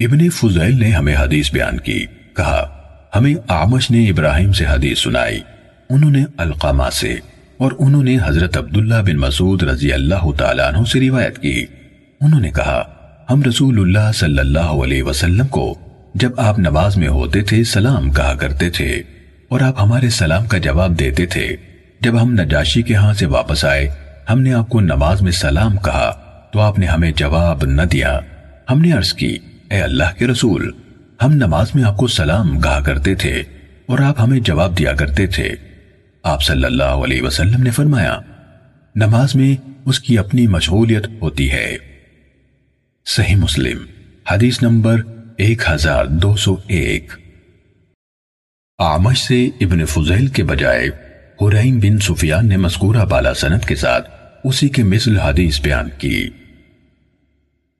ابن فضیل نے ہمیں حدیث بیان کی، کہا، ہمیں آمش نے ابراہیم سے حدیث سنائی، انہوں نے القامہ سے، اور انہوں نے حضرت عبداللہ بن مسعود رضی اللہ تعالیٰ عنہ سے روایت کی۔ انہوں نے کہا، ہم رسول اللہ صلی اللہ علیہ وسلم کو جب آپ نماز میں ہوتے تھے، سلام کہا کرتے تھے، اور آپ ہمارے سلام کا جواب دیتے تھے۔ جب ہم نجاشی کے ہاں سے واپس آئے، ہم نے آپ کو نماز میں سلام کہا، تو آپ نے ہمیں جواب نہ دیا۔ ہم نے عرض کی اے اللہ کے رسول، ہم نماز میں آپ کو سلام کہا کرتے تھے اور آپ ہمیں جواب دیا کرتے تھے۔ آپ صلی اللہ علیہ وسلم نے فرمایا، نماز میں اس کی اپنی مشغولیت ہوتی ہے۔ صحیح مسلم، حدیث نمبر ایک ہزار دو سو ایک۔ آمش سے ابن فضیل کے بجائے حرین بن سفیان نے مذکورہ بالا سنت کے ساتھ اسی کے مثل حدیث بیان کی۔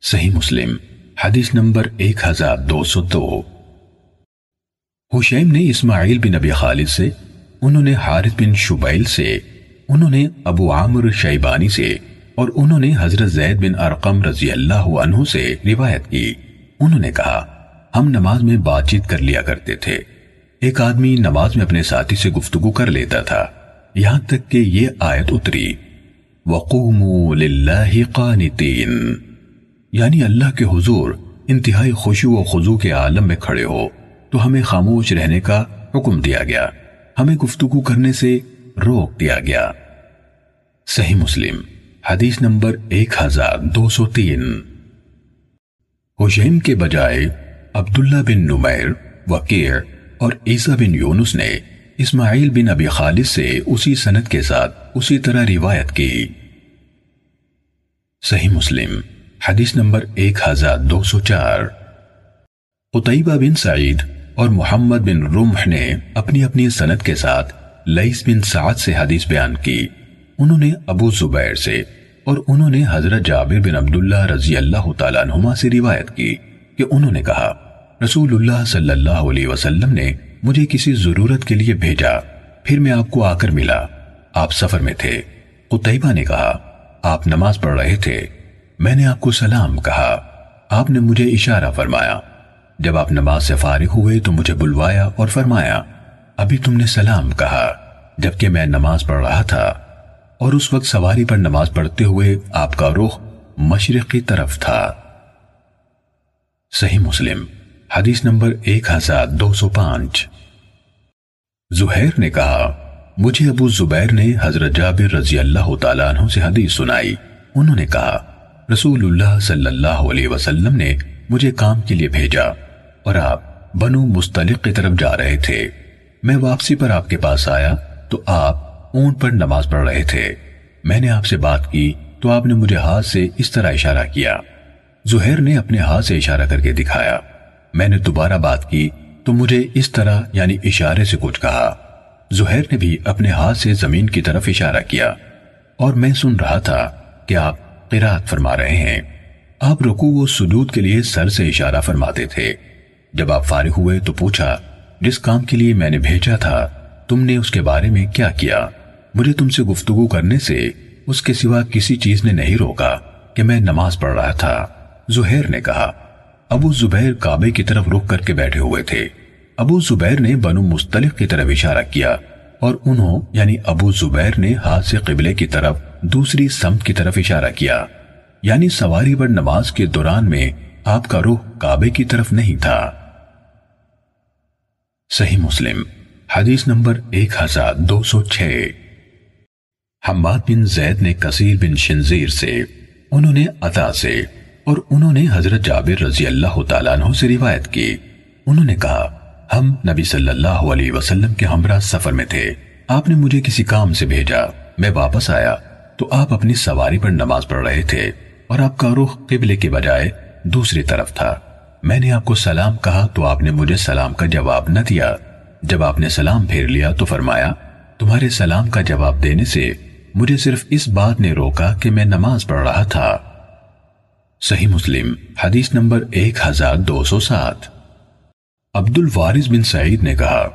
صحیح مسلم حدیث نمبر ایک ہزار دو سو دو۔ حشیم نے اسماعیل بن ابی خالد سے، انہوں نے حارث بن شبیل سے، انہوں نے ابو عامر شیبانی سے، اور انہوں نے حضرت زید بن ارقم رضی اللہ عنہ سے روایت کی۔ انہوں نے کہا، ہم نماز میں بات چیت کر لیا کرتے تھے۔ ایک آدمی نماز میں اپنے ساتھی سے گفتگو کر لیتا تھا۔ یہاں تک کہ یہ آیت اتری۔ وَقُومُوا لِلَّهِ قَانِتِينَ۔ یعنی اللہ کے حضور انتہائی خوشو و خضو کے عالم میں کھڑے ہو، تو ہمیں خاموش رہنے کا حکم دیا گیا۔ ہمیں گفتگو کرنے سے روک دیا گیا۔ صحیح مسلم، حدیث نمبر ایک ہزار دو سو تین۔ حشیم کے بجائے عبداللہ بن نمیر وقیر اور عیسیٰ بن یونس نے اسماعیل بن ابی خالد سے اسی سنت کے ساتھ اسی طرح روایت کی۔ صحیح مسلم حدیث نمبر ایک ہزار دو سو چار۔ قطعیبہ بن سعید اور محمد بن رمح نے اپنی اپنی سنت کے ساتھ لئیس بن سعد سے حدیث بیان کی۔ انہوں نے ابو زبیر سے اور انہوں نے حضرت جابر بن عبداللہ رضی اللہ تعالیٰ عنہما سے روایت کی کہ انہوں نے کہا، رسول اللہ صلی اللہ علیہ وسلم نے مجھے کسی ضرورت کے لیے بھیجا، پھر میں آپ کو آ کر ملا، آپ سفر میں تھے۔ قطعیبہ نے کہا، آپ نماز پڑھ رہے تھے۔ میں نے آپ کو سلام کہا۔ آپ نے مجھے اشارہ فرمایا۔ جب آپ نماز سے فارغ ہوئے تو مجھے بلوایا اور فرمایا، ابھی تم نے سلام کہا۔ جبکہ میں نماز پڑھ رہا تھا اور اس وقت سواری پر نماز پڑھتے ہوئے آپ کا رخ مشرق کی طرف تھا۔ صحیح مسلم، حدیث نمبر ایک ہزار دو سو پانچ۔ زہیر نے کہا، مجھے ابو زبیر نے حضرت جابر رضی اللہ تعالیٰ عنہ سے حدیث سنائی۔ انہوں نے کہا رسول اللہ صلی اللہ علیہ وسلم نے مجھے کام کے لیے بھیجا اور آپ بنو مستلق کی طرف جا رہے تھے۔ میں واپسی پر آپ کے پاس آیا تو آپ اون پر نماز پڑھ رہے تھے۔ میں نے آپ سے بات کی تو آپ نے مجھے ہاتھ سے اس طرح اشارہ کیا۔ زہیر نے اپنے ہاتھ سے اشارہ کر کے دکھایا۔ میں نے دوبارہ بات کی تو مجھے اس طرح یعنی اشارے سے کچھ کہا۔ زہیر نے بھی اپنے ہاتھ سے زمین کی طرف اشارہ کیا اور میں سن رہا تھا کہ آپ قرآت فرما رہے ہیں۔ آپ رکو و سجود کے لیے سر سے اشارہ فرماتے تھے۔ جب آپ فارغ ہوئے تو پوچھا، جس کام کے لیے میں نے بھیجا تھا، تم نے اس کے بارے میں کیا کیا؟ مجھے تم سے گفتگو کرنے سے اس کے سوا کسی چیز نے نہیں روکا کہ میں نماز پڑھ رہا تھا۔ زہیر نے کہا، ابو زبیر کعبے کی طرف رک کر کے بیٹھے ہوئے تھے۔ ابو زبیر نے بنو مستلق کی طرف اشارہ کیا اور انہوں یعنی ابو زبیر نے ہاتھ سے قبلے کی طرف دوسری سمت کی طرف اشارہ کیا۔ یعنی سواری پر نماز کے دوران میں آپ کا روح کعبے کی طرف نہیں تھا۔ صحیح مسلم، حدیث نمبر ایک ہزار دو سو چھ۔ حماد بن زید نے کثیر بن شنزیر سے، انہوں نے عطا سے اور انہوں نے حضرت جابر رضی اللہ تعالیٰ عنہ سے روایت کی۔ انہوں نے کہا، ہم نبی صلی اللہ علیہ وسلم کے ہمراہ سفر میں تھے۔ آپ نے مجھے کسی کام سے بھیجا۔ میں واپس آیا۔ تو آپ اپنی سواری پر نماز پڑھ رہے تھے اور آپ کا رخ قبلے کے بجائے دوسری طرف تھا۔ میں نے آپ کو سلام کہا تو آپ نے مجھے سلام کا جواب نہ دیا۔ جب آپ نے سلام پھیر لیا تو فرمایا، تمہارے سلام کا جواب دینے سے مجھے صرف اس بات نے روکا کہ میں نماز پڑھ رہا تھا۔ صحیح مسلم، حدیث نمبر ایک ہزار دو سو سات۔ عبد الوارث بن سعید نے کہا،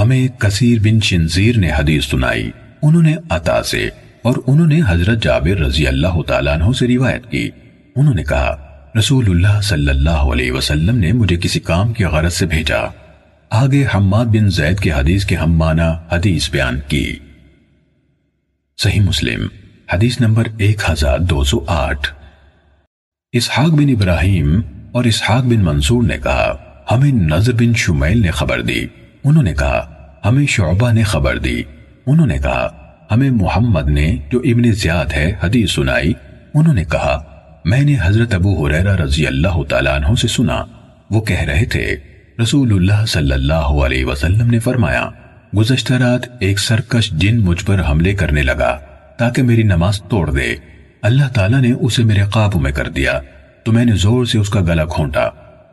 ہمیں کثیر بن شنزیر نے حدیث سنائی۔ انہوں نے عطا سے اور انہوں نے حضرت جابر رضی اللہ تعالیٰ عنہ سے روایت کی۔ انہوں نے کہا، رسول اللہ صلی اللہ علیہ وسلم نے مجھے کسی کام کی غرض سے بھیجا۔ آگے حماد بن زید کے حدیث کے ہم معنی حدیث بیان کی۔ صحیح مسلم، حدیث نمبر ایک ہزار دو سو آٹھ۔ اسحاق بن ابراہیم اور اسحاق بن منصور نے کہا، ہمیں نظر بن شمیل نے خبر دی۔ انہوں نے کہا، ہمیں شعبہ نے خبر دی۔ انہوں نے کہا ہمیں محمد نے جو ابن زیاد ہے حدیث سنائی، انہوں نے کہا، میں نے حضرت ابو حریرہ رضی اللہ تعالیٰ عنہ سے سنا۔ وہ کہہ رہے تھے، رسول اللہ صلی اللہ علیہ وسلم نے فرمایا، گزشتہ رات ایک سرکش جن مجھ پر حملے کرنے لگا، تاکہ میری نماز توڑ دے۔ اللہ تعالیٰ نے اسے میرے قابو میں کر دیا، تو میں نے زور سے اس کا گلا کھونٹا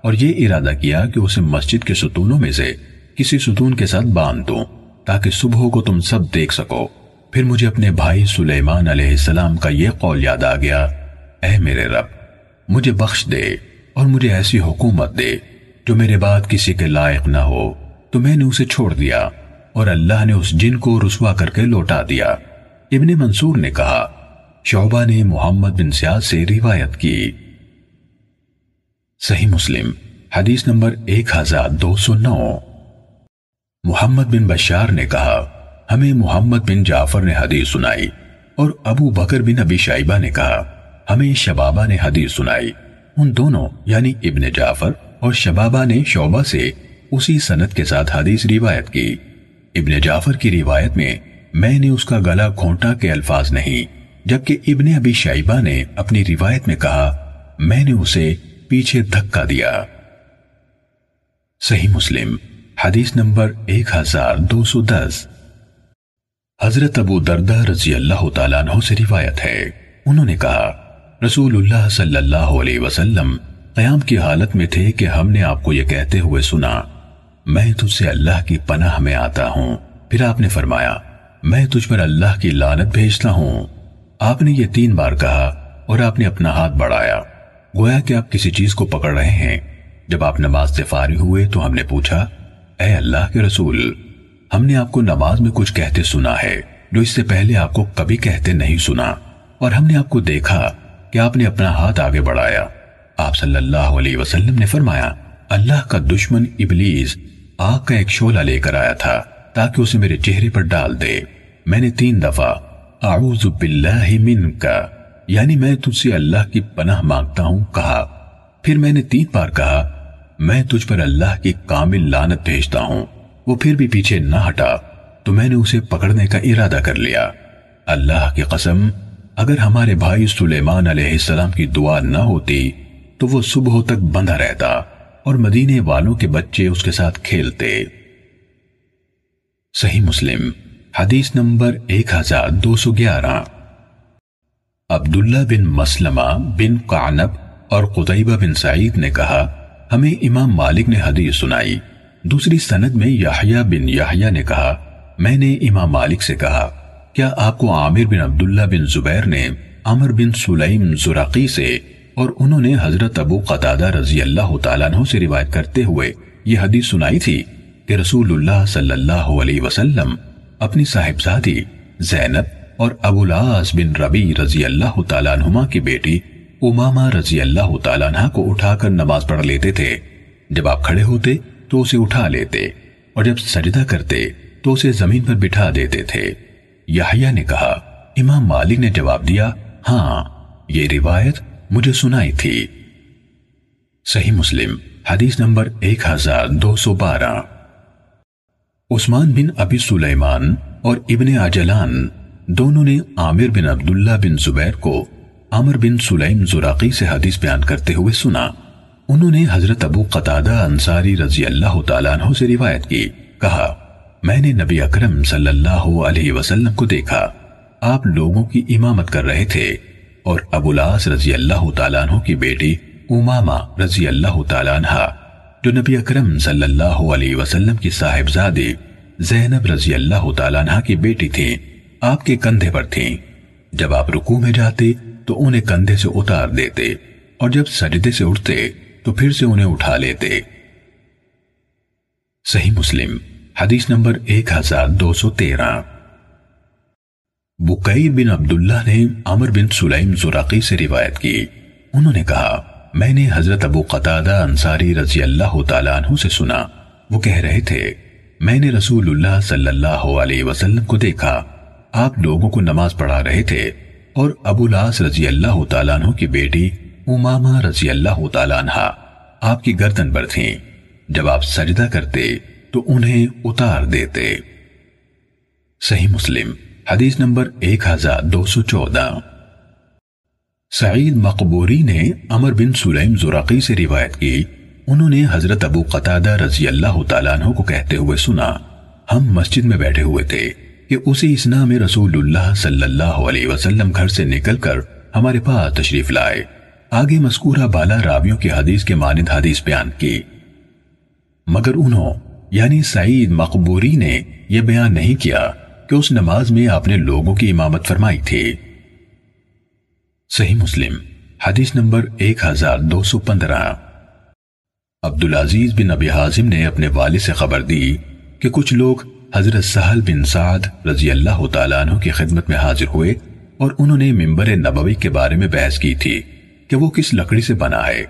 اور یہ ارادہ کیا کہ اسے مسجد کے ستونوں میں سے کسی ستون کے ساتھ باندھ دوں، تاکہ صبح کو تم سب دیکھ سکو۔ پھر مجھے اپنے بھائی سلیمان علیہ السلام کا یہ قول یاد آ گیا، اے میرے رب، مجھے بخش دے اور مجھے ایسی حکومت دے جو میرے بعد کسی کے لائق نہ ہو۔ تو میں نے اسے چھوڑ دیا اور اللہ نے اس جن کو رسوا کر کے لوٹا دیا۔ ابن منصور نے کہا، شعبہ نے محمد بن سیاد سے روایت کی۔ صحیح مسلم، حدیث نمبر ایک ہزار دو سو نو۔ محمد بن بشار نے کہا ہمیں محمد بن جعفر نے حدیث سنائی اور ابو بکر بن ابی شائبہ نے کہا، ہمیں شبابہ نے حدیث سنائی۔ ان دونوں یعنی ابن جعفر اور شبابہ نے شعبہ سے اسی سنت کے ساتھ حدیث روایت کی۔ ابن جعفر کی روایت میں میں نے اس کا گلا کھونٹا کے الفاظ نہیں، جبکہ ابن ابی شائبہ نے اپنی روایت میں کہا، میں نے اسے پیچھے دھکا دیا۔ صحیح مسلم، حدیث نمبر ایک ہزار دو سو دس۔ حضرت ابو دردہ رضی اللہ تعالیٰ عنہ سے روایت ہے۔ انہوں نے کہا، رسول اللہ صلی اللہ علیہ وسلم قیام کی حالت میں تھے کہ ہم نے آپ کو یہ کہتے ہوئے سنا، میں تجھ سے اللہ کی پناہ میں آتا ہوں۔ پھر آپ نے فرمایا، میں تجھ پر اللہ کی لانت بھیجتا ہوں۔ آپ نے یہ تین بار کہا اور آپ نے اپنا ہاتھ بڑھایا۔ گویا کہ آپ کسی چیز کو پکڑ رہے ہیں۔ جب آپ نماز سے فارغ ہوئے تو ہم نے پوچھا، اے اللہ کے رسول ہم نے آپ کو نماز میں کچھ کہتے سنا ہے، جو اس سے پہلے آپ کو کبھی کہتے نہیں سنا۔ اور ہم نے آپ کو دیکھا کہ آپ نے اپنا ہاتھ آگے بڑھایا۔ آپ صلی اللہ علیہ وسلم نے فرمایا، اللہ کا دشمن ابلیس آگ کا ایک شولہ لے کر آیا تھا تاکہ اسے میرے چہرے پر ڈال دے۔ میں نے تین دفعہ، اعوذ باللہ من کا یعنی میں تجھ سے اللہ کی پناہ مانگتا ہوں، کہا۔ پھر میں نے تین بار کہا، میں تجھ پر اللہ کی کامل لانت بھیجتا ہوں۔ وہ پھر بھی پیچھے نہ ہٹا تو میں نے اسے پکڑنے کا ارادہ کر لیا۔ اللہ کی قسم، اگر ہمارے بھائی سلیمان علیہ السلام کی دعا نہ ہوتی تو وہ صبح تک بندھا رہتا اور مدینے والوں کے بچے اس کے ساتھ کھیلتے۔ صحیح مسلم، حدیث نمبر ایک ہزار دو سو گیارہ۔ عبداللہ بن مسلمہ بن قعنب اور قطعبہ بن سعید نے کہا، ہمیں امام مالک نے حدیث سنائی۔ دوسری سند میں یحییٰ بن یحییٰ نے کہا، میں نے امام مالک سے کہا، کیا آپ کو عامر بن عبداللہ بن زبیر نے عمر بن سلیم زرقی سے اور انہوں نے حضرت ابو قطادہ رضی اللہ تعالیٰ عنہ سے روایت کرتے ہوئے یہ حدیث سنائی تھی کہ رسول اللہ صلی اللہ علیہ وسلم اپنی صاحبزادی زینب اور ابو العاص بن ربی رضی اللہ تعالیٰ عنہما کی بیٹی امامہ رضی اللہ تعالیٰ عنہ کو اٹھا کر نماز پڑھ لیتے تھے۔ جب آپ کھڑے ہوتے تو اسے اٹھا لیتے اور جب سجدہ کرتے تو اسے زمین پر بٹھا دیتے تھے۔ یحییٰ نے کہا، امام مالک نے جواب دیا ہاں یہ روایت مجھے سنائی تھی۔ صحیح مسلم، حدیث نمبر ایک ہزار دو سو بارہ۔ عثمان بن ابی سلیمان اور ابن عجلان دونوں نے عامر بن عبداللہ بن زبیر کو عمر بن سلیم زراقی سے حدیث بیان کرتے ہوئے سنا۔ انہوں نے حضرت ابو قطادہ انصاری رضی اللہ تعالیٰ عنہ سے روایت کی۔ کہا، میں نے نبی اکرم صلی اللہ علیہ وسلم کو دیکھا۔ آپ لوگوں کی امامت کر رہے تھے۔ اور ابو لاس رضی اللہ تعالیٰ عنہ کی بیٹی امامہ رضی اللہ تعالیٰ عنہ، جو نبی اکرم صلی اللہ علیہ وسلم کی صاحبزادی زینب رضی اللہ تعالیٰ عنہ کی بیٹی تھی آپ کے کندھے پر تھیں۔ جب آپ رکوع میں جاتے تو انہیں کندھے سے اتار دیتے، اور جب سجدے سے اٹھتے تو پھر سے انہیں اٹھا لیتے۔ صحیح مسلم، حدیث نمبر ایک ہزار دو سو تیرہ۔ بکیر بن عبداللہ نے عمر بن سلیم زراقی سے روایت کی۔ انہوں نے کہا، میں نے حضرت ابو قطادہ انصاری رضی اللہ تعالیٰ عنہ سے سنا۔ وہ کہہ رہے تھے، میں نے رسول اللہ صلی اللہ علیہ وسلم کو دیکھا۔ آپ لوگوں کو نماز پڑھا رہے تھے اور ابو لاس رضی اللہ تعالیٰ عنہ کی بیٹی امامہ رضی اللہ تعالیٰ عنہ آپ کی گردن پر تھیں۔ جب آپ سجدہ کرتے تو انہیں اتار دیتے۔ صحیح مسلم، حدیث نمبر ایک ہزار دو سو چودہ۔ سعید مقبوری نے عمر بن سلیم زرقی سے روایت کی۔ انہوں نے حضرت ابو قطادہ رضی اللہ تعالیٰ عنہ کو کہتے ہوئے سنا۔ ہم مسجد میں بیٹھے ہوئے تھے کہ اسی اسنا میں رسول اللہ صلی اللہ علیہ وسلم گھر سے نکل کر ہمارے پاس تشریف لائے۔ آگے مذکورہ بالا راویوں کی حدیث کے مانند حدیث بیان کی۔ مگر انہوں یعنی سعید مقبوری نے یہ بیان نہیں کیا کہ اس نماز میں آپ نے لوگوں کی امامت فرمائی تھی۔ صحیح مسلم، حدیث نمبر ایک ہزار دو سو پندرہ۔ عبدالعزیز بن ابی حازم نے اپنے والد سے خبر دی کہ کچھ لوگ حضرت سہل بن سعد رضی اللہ تعالیٰ عنہ کی خدمت میں حاضر ہوئے اور انہوں نے ممبر نبوی کے بارے میں بحث کی تھی۔ کہ وہ کس لکڑی سے بنا ہے۔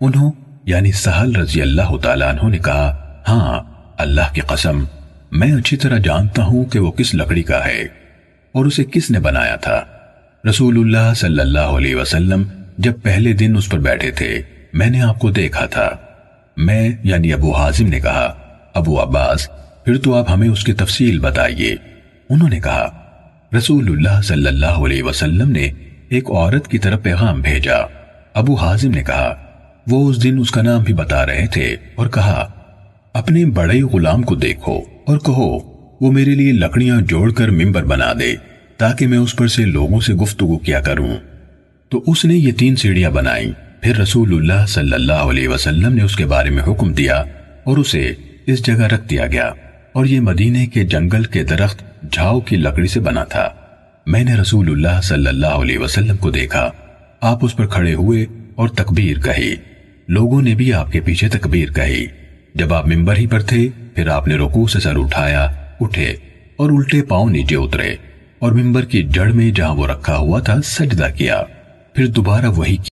انہوں یعنی سہل رضی اللہ تعالیٰ عنہ نے کہا ہاں اللہ کی قسم، میں اچھی طرح جانتا ہوں کہ وہ کس لکڑی کا ہے اور اسے کس نے بنایا تھا۔ رسول اللہ صلی اللہ علیہ وسلم جب پہلے دن اس پر بیٹھے تھے، میں نے آپ کو دیکھا تھا۔ میں یعنی ابو حازم نے کہا، ابو عباس، پھر تو آپ ہمیں اس کی تفصیل بتائیے۔ انہوں نے کہا، رسول اللہ صلی اللہ علیہ وسلم نے ایک عورت کی طرف پیغام بھیجا۔ ابو حازم نے کہا، وہ اس دن اس کا نام بھی بتا رہے تھے اور کہا، اپنے بڑے غلام کو دیکھو اور کہو، وہ میرے لیے لکڑیاں جوڑ کر ممبر بنا دے تاکہ میں اس پر سے لوگوں سے گفتگو کیا کروں۔ تو اس نے یہ تین سیڑھیاں بنائیں۔ پھر رسول اللہ صلی اللہ علیہ وسلم نے اس کے بارے میں حکم دیا اور اسے اس جگہ رکھ دیا گیا اور یہ مدینے کے جنگل کے درخت جھاؤ کی لکڑی سے بنا تھا۔ میں نے رسول اللہ صلی اللہ علیہ وسلم کو دیکھا۔ آپ اس پر کھڑے ہوئے اور تکبیر کہی۔ لوگوں نے بھی آپ کے پیچھے تکبیر کہی۔ جب آپ ممبر ہی پر تھے، پھر آپ نے رکوع سے سر اٹھایا، اٹھے اور الٹے پاؤں نیچے اترے اور ممبر کی جڑ میں جہاں وہ رکھا ہوا تھا، سجدہ کیا۔ پھر دوبارہ وہی کیا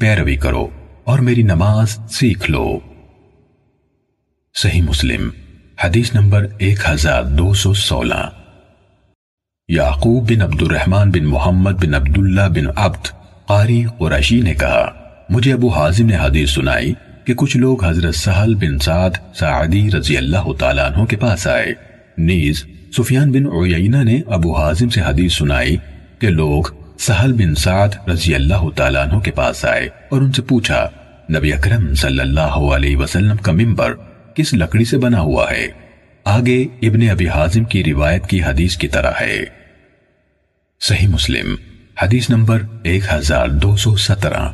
پیروی کرو اور میری نماز سیکھ لو۔ صحیح مسلم، حدیث نمبر ایک ہزار دو سو سولہ۔ یعقوب بن عبد الرحمن بن محمد بن عبداللہ بن عبد، قاری قرشی نے کہا، مجھے ابو حازم نے حدیث سنائی کہ کچھ لوگ حضرت سہل بن سعد سعدی رضی اللہ تعالیٰ عنہ کے پاس آئے۔ نیز، سفیان بن عیینہ نے ابو حازم سے حدیث سنائی کہ لوگ سہل بن سعد رضی اللہ تعالیٰ عنہ کے پاس آئے اور ان سے پوچھا، نبی اکرم صلی اللہ علیہ وسلم کا ممبر کس لکڑی سے بنا ہوا ہے؟ آگے ابن ابی حازم کی روایت کی حدیث کی طرح ہے۔ صحیح مسلم، حدیث نمبر ایک ہزار دو سو سترہ۔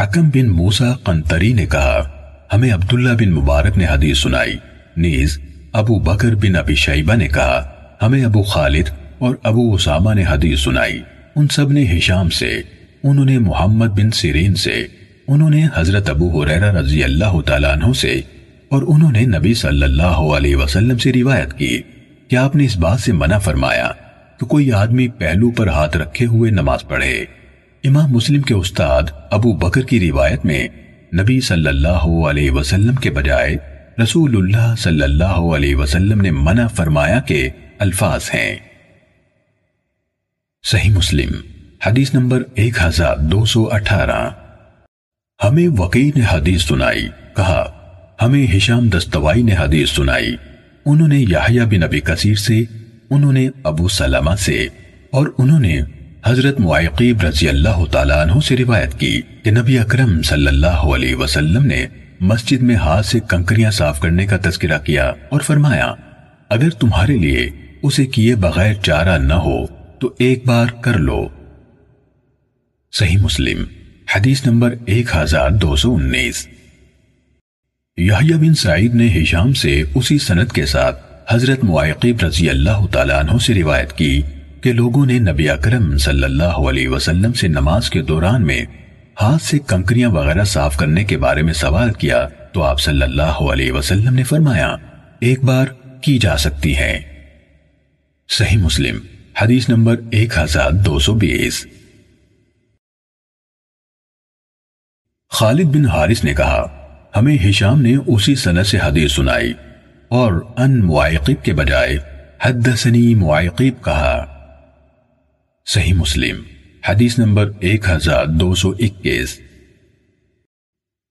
حکم بن موسا قنتری نے کہا، ہمیں عبداللہ بن مبارک نے حدیث سنائی۔ نیز، ابو بکر بن ابی شیبہ نے کہا، ہمیں ابو خالد اور ابو اسامہ نے حدیث سنائی۔ ان سب نے ہشام سے، انہوں نے محمد بن سیرین سے۔ انہوں نے حضرت ابو حریرہ رضی اللہ تعالیٰ عنہ سے اور انہوں نے نبی صلی اللہ علیہ وسلم سے روایت کی کہ آپ نے اس بات سے منع فرمایا کہ کوئی آدمی پہلو پر ہاتھ رکھے ہوئے نماز پڑھے۔ امام مسلم کے استاد ابو بکر کی روایت میں نبی صلی اللہ علیہ وسلم کے بجائے رسول اللہ صلی اللہ علیہ وسلم نے منع فرمایا کہ الفاظ ہیں۔ صحیح مسلم، حدیث نمبر ایک ہزار دو سو اٹھارہ۔ ہمیں وقی نے حدیث سنائی۔ کہا، ہمیں ہشام دستوائی نے حدیث سنائی۔ انہوں نے یحییٰ بن ابی کثیر سے، انہوں نے ابو سلمہ سے اور انہوں نے حضرت معیقیب رضی اللہ تعالیٰ عنہ سے روایت کی کہ نبی اکرم صلی اللہ علیہ وسلم نے مسجد میں ہاتھ سے کنکریاں صاف کرنے کا تذکرہ کیا اور فرمایا، اگر تمہارے لیے اسے کیے بغیر چارہ نہ ہو تو ایک بار کر لو۔ صحیح مسلم۔ حدیث نمبر ایک ہزار دو سو انیس۔ بن سعید نے ہشام سے اسی سنت کے ساتھ حضرت معیقیب رضی اللہ تعالیٰ عنہ سے روایت کی کہ لوگوں نے نبی اکرم صلی اللہ علیہ وسلم سے نماز کے دوران میں ہاتھ سے کنکریاں وغیرہ صاف کرنے کے بارے میں سوال کیا تو آپ صلی اللہ علیہ وسلم نے فرمایا، ایک بار کی جا سکتی ہیں صحیح مسلم، حدیث نمبر ایک ہزار دو سو بیس۔ خالد بن حارث نے کہا، ہمیں ہشام نے اسی سنت سے حدیث سنائی، اور ان معائقب کے بجائے حدثنی معائقب کہا۔ صحیح مسلم، حدیث نمبر ایک ہزار دو سو اکیس۔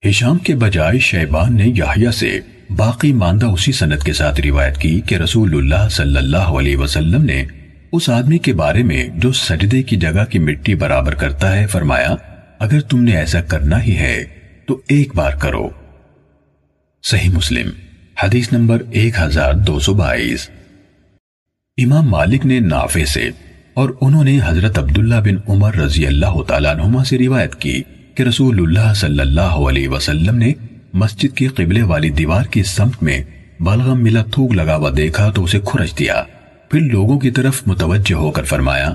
ہشام کے بجائے شیبان نے یحییٰ سے باقی ماندہ اسی سنت کے ساتھ روایت کی کہ رسول اللہ صلی اللہ علیہ وسلم نے اس آدمی کے بارے میں جو سجدے کی جگہ کی مٹی برابر کرتا ہے فرمایا اگر تم نے ایسا کرنا ہی ہے، تو ایک بار کرو۔ صحیح مسلم، حدیث نمبر ایک ہزار دو سو بائیس۔ امام مالک نے نافع سے اور انہوں نے حضرت عبداللہ بن عمر رضی اللہ تعالیٰ عنہما سے روایت کی کہ رسول اللہ صلی اللہ علیہ وسلم نے مسجد کی قبلے والی دیوار کی سمت میں بلغم ملا تھوک لگا ہوا دیکھا تو اسے کھرچ دیا۔ پھر لوگوں کی طرف متوجہ ہو کر فرمایا،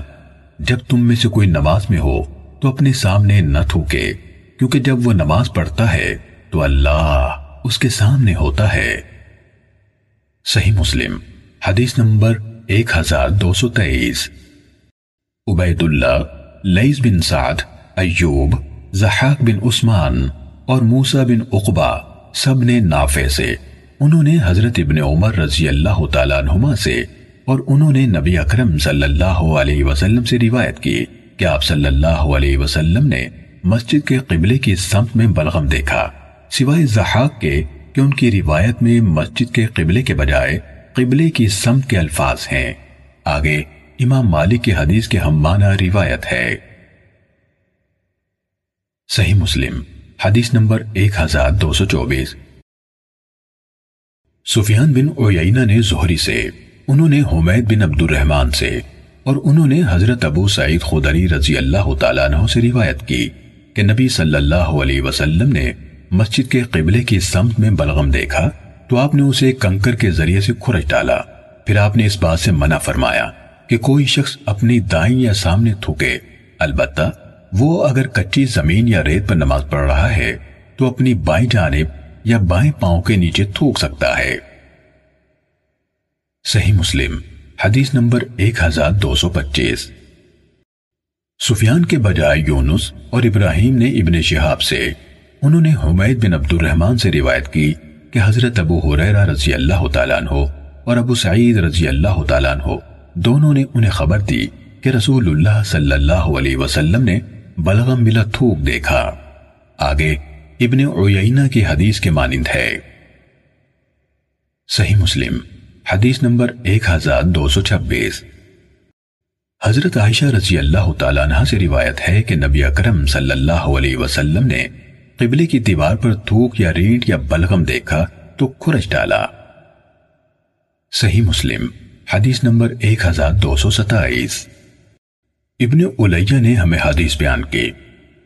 جب تم میں سے کوئی نماز میں ہو تو اپنے سامنے نہ تھوکے، کیونکہ جب وہ نماز پڑھتا ہے تو اللہ اس کے سامنے ہوتا ہے۔ صحیح مسلم، حدیث نمبر ایک ہزار دو سو تیئیس۔ عبید اللہ لئیس بن سعد، ایوب، زحاق بن عثمان اور موسیٰ بن عقبہ سب نے نافع سے انہوں نے حضرت ابن عمر رضی اللہ تعالیٰ عنہما سے اور انہوں نے نبی اکرم صلی اللہ علیہ وسلم سے روایت کی۔ کہ آپ صلی اللہ علیہ وسلم نے مسجد کے قبلے کی سمت میں بلغم دیکھا، سوائے زحاق کے کہ ان کی روایت میں مسجد کے قبلے کے بجائے قبلے کی سمت کے الفاظ ہیں۔ آگے امام مالک کی حدیث کے ہم معنی روایت ہے۔ صحیح مسلم، حدیث نمبر ایک ہزار دو سو چوبیس۔ سفیان بن اویینہ نے زہری سے، انہوں نے حمید بن عبد الرحمن سے اور انہوں نے حضرت ابو سعید خودری رضی اللہ تعالیٰ عنہ سے روایت کی کہ نبی صلی اللہ علیہ وسلم نے مسجد کے قبلے کی سمت میں بلغم دیکھا تو آپ نے اسے کنکر کے ذریعے سے کھرچ ڈالا۔ پھر آپ نے اس بات سے منع فرمایا کہ کوئی شخص اپنی دائیں یا سامنے تھوکے۔ البتہ وہ اگر کچی زمین یا ریت پر نماز پڑھ رہا ہے تو اپنی بائیں جانب یا بائیں پاؤں کے نیچے تھوک سکتا ہے۔ صحیح مسلم۔ حدیث نمبر ایک ہزار دو سو پچیس۔ سفیان کے بجائے یونس اور ابراہیم نے ابن شہاب سے، انہوں نے حمید بن عبد الرحمن سے روایت کی کہ حضرت ابو حریرہ رضی اللہ تعالیٰ عنہ اور ابو سعید رضی اللہ تعالیٰ عنہ دونوں نے انہیں خبر دی کہ رسول اللہ صلی اللہ علیہ وسلم نے بلغم ملا تھوک دیکھا۔ آگے ابن عیینہ کی حدیث کے مانند ہے۔ صحیح مسلم۔ حدیث نمبر ایک ہزار دو سو چھبیس۔ حضرت عائشہ رضی اللہ تعالیٰ عنہ سے روایت ہے کہ نبی اکرم صلی اللہ علیہ وسلم نے قبلے کی دیوار پر تھوک یا رینٹ یا بلغم دیکھا تو کھرچ ڈالا۔ صحیح مسلم، حدیث نمبر ایک ہزار دو سو ستائیس۔ ابن علیہ نے ہمیں حدیث بیان کی۔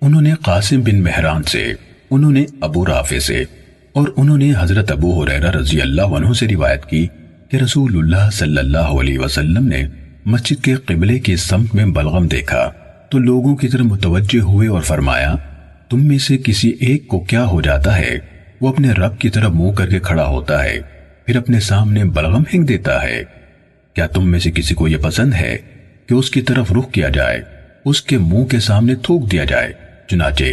انہوں نے قاسم بن مہران سے، انہوں نے ابو رافع سے اور انہوں نے حضرت ابو حریرہ رضی اللہ عنہ سے روایت کی کہ رسول اللہ صلی اللہ علیہ وسلم نے مسجد کے قبلے کی سمت میں بلغم دیکھا تو لوگوں کی طرف متوجہ ہوئے اور فرمایا، تم میں سے کسی ایک کو کیا ہو جاتا ہے؟ وہ اپنے رب کی طرف منہ کر کے کھڑا ہوتا ہے، پھر اپنے سامنے بلغم ہنگ دیتا ہے۔ کیا تم میں سے کسی کو یہ پسند ہے کہ اس کی طرف رخ کیا جائے، اس کے منہ کے سامنے تھوک دیا جائے؟ چنانچہ،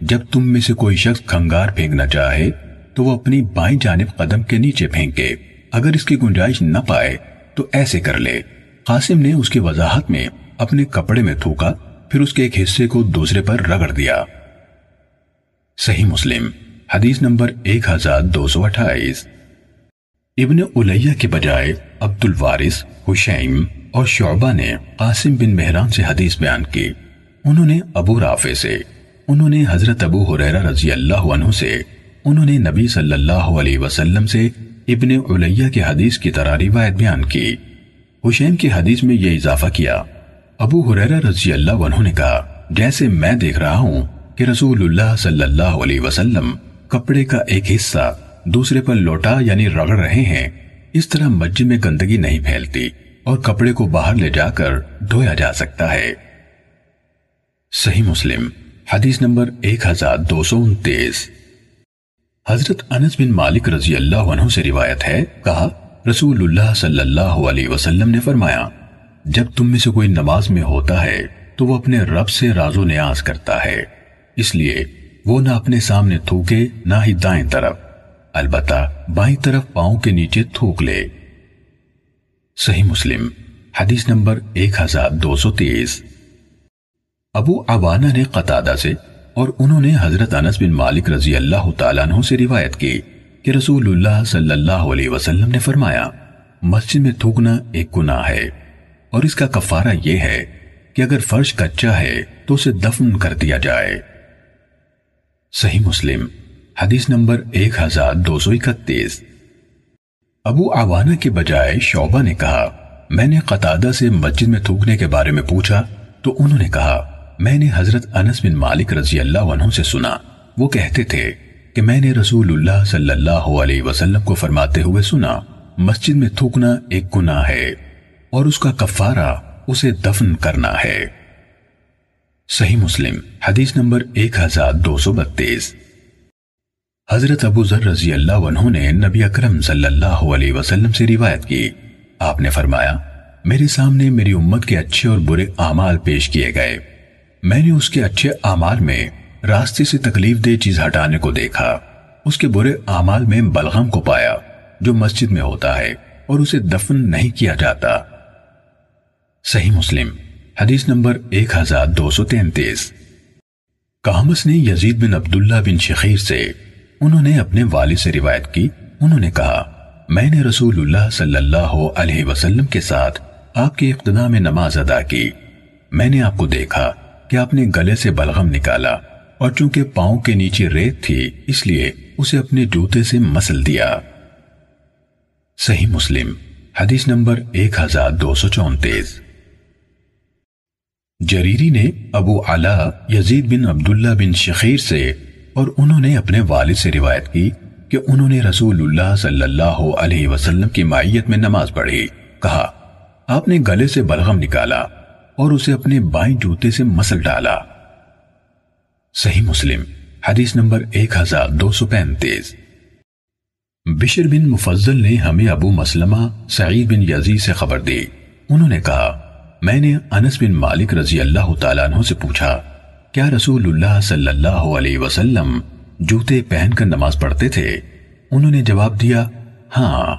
جب تم میں سے کوئی شخص کھنگار پھینکنا چاہے تو وہ اپنی بائیں جانب قدم کے نیچے پھینکے۔ اگر اس کی گنجائش نہ پائے تو ایسے کر لے۔ قاسم نے اس کی وضاحت میں اپنے کپڑے میں تھوکا، پھر اس کے ایک حصے کو دوسرے پر رگڑ دیا۔ صحیح مسلم، حدیث نمبر ایک ہزار دو سو اٹھائیس۔ ابن علیہ کے بجائے عبد الوارث، حشیم اور شعبہ نے قاسم بن مہران سے حدیث بیان کی۔ انہوں نے ابو رافع سے، انہوں نے حضرت ابو حریرہ رضی اللہ عنہ سے، انہوں نے نبی صلی اللہ علیہ وسلم سے ابن علیہ کے حدیث کی طرح روایت بیان کی۔ حسین کی حدیث میں یہ اضافہ کیا۔ ابو حریرہ رضی اللہ عنہ نے کہا، جیسے میں دیکھ رہا ہوں کہ رسول اللہ صلی اللہ علیہ وسلم کپڑے کا ایک حصہ دوسرے پر لوٹا یعنی رگڑ رہے ہیں، اس طرح مسجد میں گندگی نہیں پھیلتی اور کپڑے کو باہر لے جا کر دھویا جا سکتا ہے۔ صحیح مسلم، حدیث نمبر ایک ہزار دو سو انتیس۔ حضرت انس بن مالک رضی اللہ عنہ سے روایت ہے، کہا، رسول اللہ صلی اللہ علیہ وسلم نے فرمایا، جب تم میں سے کوئی نماز میں ہوتا ہے، تو وہ اپنے رب سے راز و نیاز کرتا ہے۔ اس لیے، وہ نہ اپنے سامنے تھوکے، نہ ہی دائیں طرف۔ البتہ، بائیں طرف پاؤں کے نیچے تھوک لے۔ صحیح مسلم، حدیث نمبر ایک ہزار دو سو تیس۔ ابو عوانہ نے قطادہ سے اور انہوں نے حضرت انس بن مالک رضی اللہ تعالیٰ عنہ سے روایت کی کہ رسول اللہ صلی اللہ علیہ وسلم نے فرمایا، مسجد میں تھوکنا ایک گناہ ہے، اور اس کا کفارہ یہ ہے کہ اگر فرش کچا ہے تو اسے دفن کر دیا جائے۔ صحیح مسلم، حدیث نمبر ایک ہزار دو سو اکتیس۔ ابو عوانہ کے بجائے شعبہ نے کہا، میں نے قطادہ سے مسجد میں تھوکنے کے بارے میں پوچھا تو انہوں نے کہا میں نے حضرت انس بن مالک رضی اللہ عنہ سے سنا۔ وہ کہتے تھے کہ میں نے رسول اللہ صلی اللہ علیہ وسلم کو فرماتے ہوئے سنا، مسجد میں تھوکنا ایک گناہ ہے اور اس کا کفارہ اسے دفن کرنا ہے۔ صحیح مسلم، حدیث نمبر ایک ہزار دو سو بتیس۔ حضرت ابو ذر رضی اللہ عنہ نے نبی اکرم صلی اللہ علیہ وسلم سے روایت کی۔ آپ نے فرمایا، میرے سامنے میری امت کے اچھے اور برے اعمال پیش کیے گئے۔ میں نے اس کے اچھے اعمال میں راستے سے تکلیف دہ چیز ہٹانے کو دیکھا۔ اس کے برے اعمال میں بلغم کو پایا جو مسجد میں ہوتا ہے اور اسے دفن نہیں کیا جاتا۔ صحیح مسلم، حدیث نمبر ایک ہزار دو سو تینتیس۔ کامس نے یزید بن عبداللہ بن شخیر سے انہوں نے اپنے والد سے روایت کی۔ انہوں نے کہا، میں نے رسول اللہ صلی اللہ علیہ وسلم کے ساتھ آپ کی اقتداء میں نماز ادا کی۔ میں نے آپ کو دیکھا۔ کہ آپ نے گلے سے بلغم نکالا اور چونکہ پاؤں کے نیچے ریت تھی، اس لیے اسے اپنے جوتے سے مسل دیا۔ صحیح مسلم، حدیث نمبر ایک ہزار دو سو چونتیس۔ جریری نے ابو علا یزید بن عبداللہ بن شخیر سے اور انہوں نے اپنے والد سے روایت کی کہ انہوں نے رسول اللہ صلی اللہ علیہ وسلم کی مائیت میں نماز پڑھی۔ کہا، آپ نے گلے سے بلغم نکالا۔ اور اسے اپنے بائیں جوتے سے مسل ڈالا۔ صحیح مسلم، حدیث نمبر ایک ہزار دو سو پینتیس۔ بشر بن مفضل نے ہمیں ابو مسلمہ، سعید بن یزید سے خبر دی۔ انہوں نے کہا، میں نے انس بن مالک رضی اللہ تعالیٰ عنہ سے پوچھا، کیا رسول اللہ صلی اللہ علیہ وسلم جوتے پہن کر نماز پڑھتے تھے؟ انہوں نے جواب دیا ہاں۔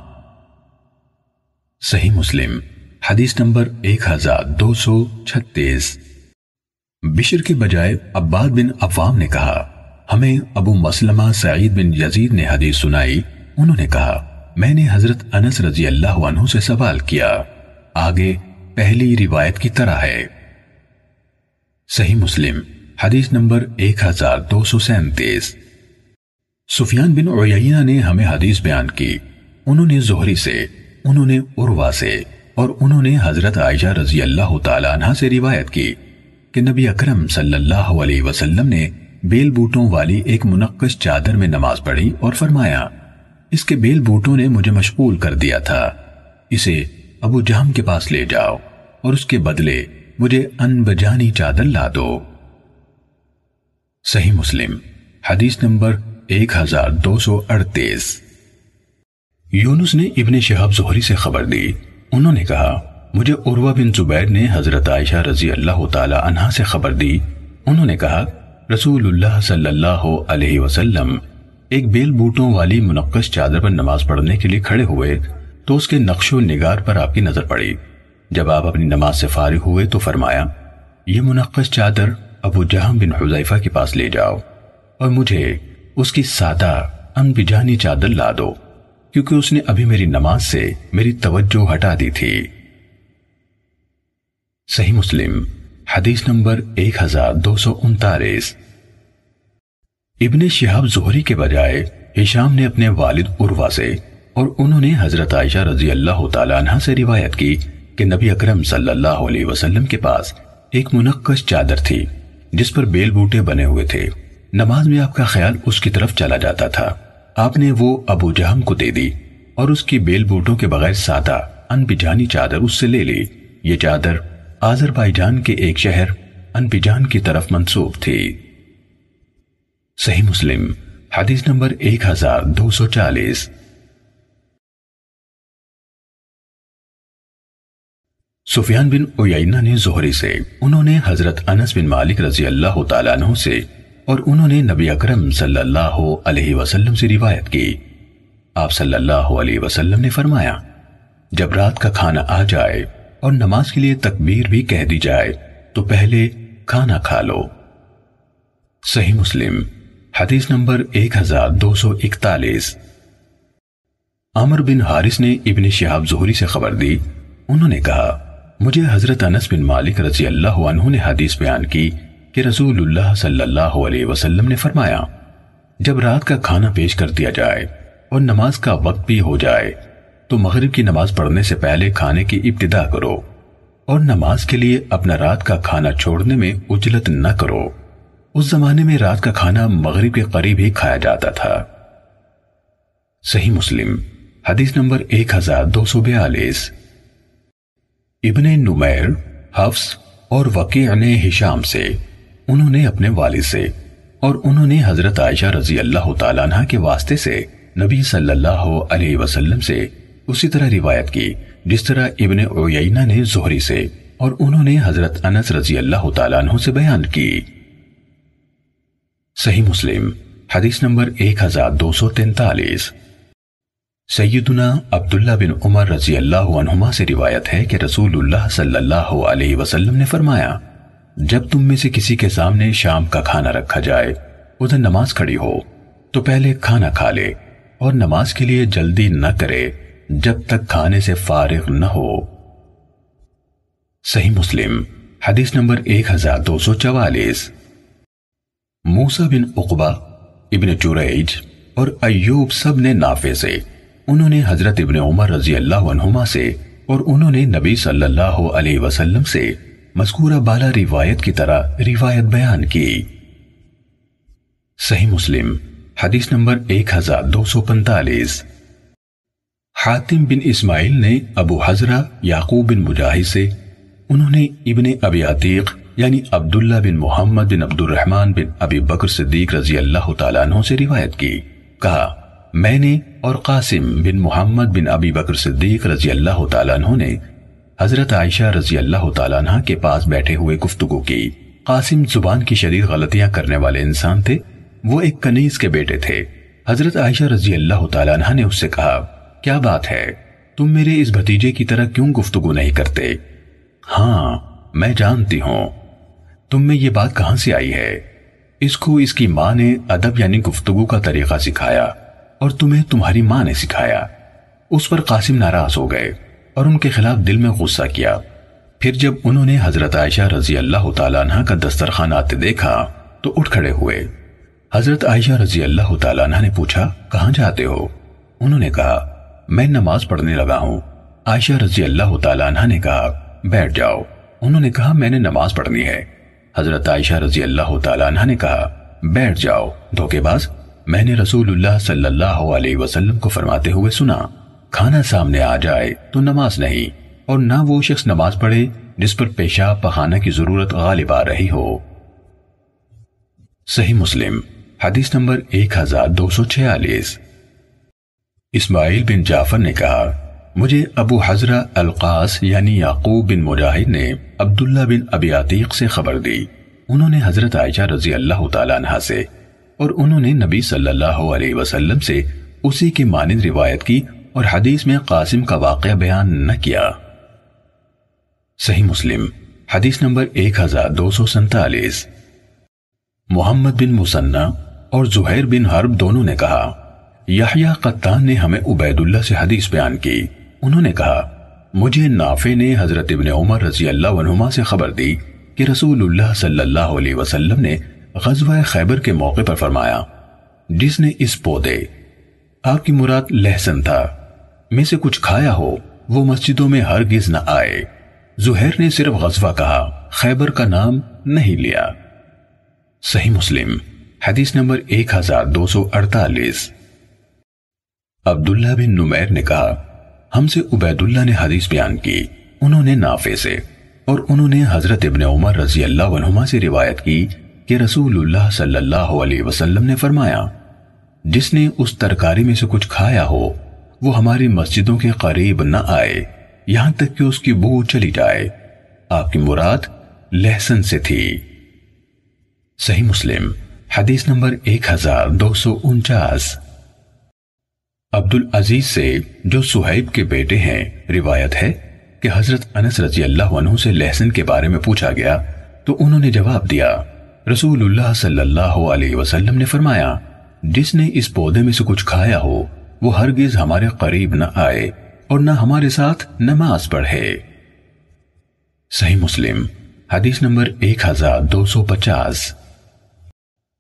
صحیح مسلم حدیث نمبر ایک ہزار دو سو چھتیس۔ بشر کے بجائے عباد بن عوام نے کہا، ہمیں ابو مسلمہ سعید بن یزید نے حدیث سنائی۔ انہوں نے کہا، میں نے حضرت انس رضی اللہ عنہ سے سوال کیا۔ آگے پہلی روایت کی طرح ہے۔ صحیح مسلم، حدیث نمبر ایک ہزار دو سو سینتیس۔ سفیان بن عیینہ نے ہمیں حدیث بیان کی۔ انہوں نے زہری سے، انہوں نے عروا سے۔ اور انہوں نے حضرت عائشہ رضی اللہ تعالیٰ عنہ سے روایت کی کہ نبی اکرم صلی اللہ علیہ وسلم نے بیل بوٹوں والی ایک منقش چادر میں نماز پڑھی اور فرمایا، اس کے بیل بوٹوں نے مجھے مشغول کر دیا تھا، اسے ابو جہم کے پاس لے جاؤ اور اس کے بدلے مجھے ان بجانی چادر لا دو۔ صحیح مسلم، حدیث نمبر ایک ہزار دو سو اڑتیس۔ یونس نے ابن شہاب زہری سے خبر دی انہوں نے کہا، مجھے عروہ بن زبیر نے حضرت عائشہ رضی اللہ تعالی عنہ سے خبر دی۔ انہوں نے کہا، رسول اللہ صلی اللہ علیہ وسلم ایک بیل بوٹوں والی منقش چادر پر نماز پڑھنے کے لیے کھڑے ہوئے، تو اس کے نقش و نگار پر آپ کی نظر پڑی۔ جب آپ اپنی نماز سے فارغ ہوئے تو فرمایا، یہ منقش چادر ابو جہم بن حضیفہ کے پاس لے جاؤ اور مجھے اس کی سادہ ان بجانی چادر لا دو۔ کیونکہ اس نے ابھی میری نماز سے میری توجہ ہٹا دی تھی۔ صحیح مسلم، حدیث نمبر ایک ہزار دو سو انتالیس۔ ابن شہاب زہری کے بجائے ہشام نے اپنے والد عروا سے اور انہوں نے حضرت عائشہ رضی اللہ تعالیٰ عنہ سے روایت کی کہ نبی اکرم صلی اللہ علیہ وسلم کے پاس ایک منقش چادر تھی، جس پر بیل بوٹے بنے ہوئے تھے۔ نماز میں آپ کا خیال اس کی طرف چلا جاتا تھا۔ آپ نے وہ ابو جہم کو دے دی اور اس کی بیل بوٹوں کے بغیر سادہ ان بجانی چادر اس سے لے لی۔ یہ چادر آزر بائی جان کے ایک شہر ان بجان کی طرف منصوب تھی۔ صحیح مسلم، حدیث نمبر ایک ہزار دو سو چالیس۔ سفیان بن اویینہ نے زہری سے، انہوں نے حضرت انس بن مالک رضی اللہ تعالیٰ عنہ سے اور انہوں نے نبی اکرم صلی اللہ علیہ وسلم سے روایت کی۔ آپ صلی اللہ علیہ وسلم نے فرمایا، جب رات کا کھانا آ جائے اور نماز کے لیے تکبیر بھی کہہ دی جائے، تو پہلے کھانا کھا لو۔ صحیح مسلم، حدیث نمبر ایک ہزار دو سو اکتالیس۔ عمر بن حارث نے ابن شہاب زہری سے خبر دی۔ انہوں نے کہا، مجھے حضرت انس بن مالک رضی اللہ عنہ نے حدیث بیان کی کہ رسول اللہ صلی اللہ علیہ وسلم نے فرمایا، جب رات کا کھانا پیش کر دیا جائے اور نماز کا وقت بھی ہو جائے، تو مغرب کی نماز پڑھنے سے پہلے کھانے کی ابتدا کرو اور نماز کے لیے اپنا رات کا کھانا چھوڑنے میں اجلت نہ کرو۔ اس زمانے میں رات کا کھانا مغرب کے قریب ہی کھایا جاتا تھا۔ صحیح مسلم، حدیث نمبر ایک ہزار دو سو بیالیس۔ ابن نمیر، حفظ اور وقیع نے ہشام سے انہوں نے اپنے والد سے اور انہوں نے حضرت عائشہ رضی اللہ تعالیٰ عنہ کے واسطے سے نبی صلی اللہ علیہ وسلم سے اسی طرح روایت کی، جس طرح ابن عیینہ نے زہری سے اور انہوں نے حضرت انس رضی اللہ تعالیٰ عنہ سے بیان کی۔ صحیح مسلم، حدیث نمبر ایک ہزار دو سو تینتالیس۔ سیدنا عبداللہ بن عمر رضی اللہ عنہما سے روایت ہے کہ رسول اللہ صلی اللہ علیہ وسلم نے فرمایا جب تم میں سے کسی کے سامنے شام کا کھانا رکھا جائے، ادھر نماز کھڑی ہو، تو پہلے کھانا کھا لے اور نماز کے لیے جلدی نہ کرے جب تک کھانے سے فارغ نہ ہو۔ صحیح مسلم، حدیث نمبر ایک ہزار دو سو چوالیس۔ موسا بن اقبا ابن چوریج اور ایوب سب نے نافے سے، انہوں نے حضرت ابن عمر رضی اللہ عنہما سے اور انہوں نے نبی صلی اللہ علیہ وسلم سے مذکورہ بالا روایت کی طرح روایت بیان کی۔ صحیح مسلم، حدیث نمبر ایک ہزار دو سو پنتالیس حاتم بن اسماعیل نے ابو حضرہ یعقوب بن مجاہد سے، انہوں نے ابن ابی عتیق یعنی عبداللہ بن محمد بن عبد الرحمن بن ابی بکر صدیق رضی اللہ تعالیٰ عنہ سے روایت کی۔ کہا، میں نے اور قاسم بن محمد بن ابی بکر صدیق رضی اللہ تعالیٰ عنہ نے حضرت عائشہ رضی اللہ تعالیٰ عنہ کے پاس بیٹھے ہوئے گفتگو کی۔ قاسم زبان کی شدید غلطیاں کرنے والے انسان تھے۔ وہ ایک کنیز کے بیٹے تھے۔ حضرت عائشہ رضی اللہ تعالیٰ عنہ نے اس سے کہا، کیا بات ہے؟ تم میرے اس بھتیجے کی طرح کیوں گفتگو نہیں کرتے؟ ہاں میں جانتی ہوں۔ تم میں یہ بات کہاں سے آئی ہے؟ اس کو اس کی ماں نے ادب یعنی گفتگو کا طریقہ سکھایا اور تمہیں تمہاری ماں نے سکھایا۔ اس پر قاسم ناراض ہو گئے۔ اور ان کے خلاف دل میں غصہ کیا۔ پھر جب انہوں نے حضرت عائشہ رضی اللہ تعالیٰ عنہ کا دسترخوان آتے دیکھا، تو اٹھ کھڑے ہوئے۔ حضرت عائشہ رضی اللہ تعالیٰ عنہ نے پوچھا، کہاں جاتے ہو؟ انہوں نے کہا، میں نماز پڑھنے لگا ہوں۔ عائشہ رضی اللہ تعالیٰ عنہ نے کہا، بیٹھ جاؤ۔ انہوں نے کہا، میں نے نماز پڑھنی ہے۔ حضرت عائشہ رضی اللہ تعالیٰ عنہ نے کہا، بیٹھ جاؤ۔ دھوکے باز؟ میں نے رسول اللہ صلی اللہ علیہ وسلم کو فرماتے ہوئے سنا۔ کھانا سامنے آ جائے تو نماز نہیں اور نہ وہ شخص نماز پڑھے جس پر پیشاب پخانا کی ضرورت غالب آ رہی ہو۔ صحیح مسلم، حدیث نمبر ایک ہزار دو سو چھیالیس۔ اسماعیل بن جعفر نے کہا، مجھے ابو حضرہ القاس یعنی یعقوب بن مجاہد نے عبداللہ بن ابی عتیق سے خبر دی۔ انہوں نے حضرت عائشہ رضی اللہ تعالیٰ عنہ سے اور انہوں نے نبی صلی اللہ علیہ وسلم سے اسی کی مانند روایت کی اور حدیث میں قاسم کا واقعہ بیان نہ کیا۔ صحیح مسلم، حدیث نمبر ایک ہزار دو سو سنتالیس محمد بن مسنہ اور زہیر بن حرب دونوں نے کہا، یحییٰ قطان نے ہمیں عبید اللہ سے حدیث بیان کی۔ انہوں نے کہا، مجھے نافع نے حضرت ابن عمر رضی اللہ عنہما سے خبر دی کہ رسول اللہ صلی اللہ علیہ وسلم نے غزوہ خیبر کے موقع پر فرمایا، جس نے اس پودے، آپ کی مراد لہسن تھا۔ میں سے کچھ کھایا ہو، وہ مسجدوں میں ہرگز نہ آئے۔ زہر نے صرف غزوہ کہا، خیبر کا نام نہیں لیا۔ صحیح مسلم، حدیث نمبر ایک ہزار دو سو اڑتالیس۔ عبداللہ بن نمیر نے کہا، ہم سے عبید اللہ نے حدیث بیان کی، انہوں نے نافع سے۔ اور انہوں نے حضرت ابن عمر رضی اللہ عنہما سے روایت کی کہ رسول اللہ صلی اللہ علیہ وسلم نے فرمایا، جس نے اس ترکاری میں سے کچھ کھایا ہو وہ ہماری مسجدوں کے قریب نہ آئے، یہاں تک کہ اس کی بو چلی جائے۔ آپ کی مراد لہسن سے تھی۔ صحیح مسلم، حدیث نمبر ایک ہزار دو سو انچاس۔ عبد العزیز سے جو سہیب کے بیٹے ہیں، روایت ہے کہ حضرت انس رضی اللہ عنہ سے لہسن کے بارے میں پوچھا گیا، تو انہوں نے جواب دیا، رسول اللہ صلی اللہ علیہ وسلم نے فرمایا، جس نے اس پودے میں سے کچھ کھایا ہو وہ ہرگز ہمارے قریب نہ آئے اور نہ ہمارے ساتھ نماز پڑھے۔ صحیح مسلم، حدیث نمبر ایک ہزار دو سو پچاس۔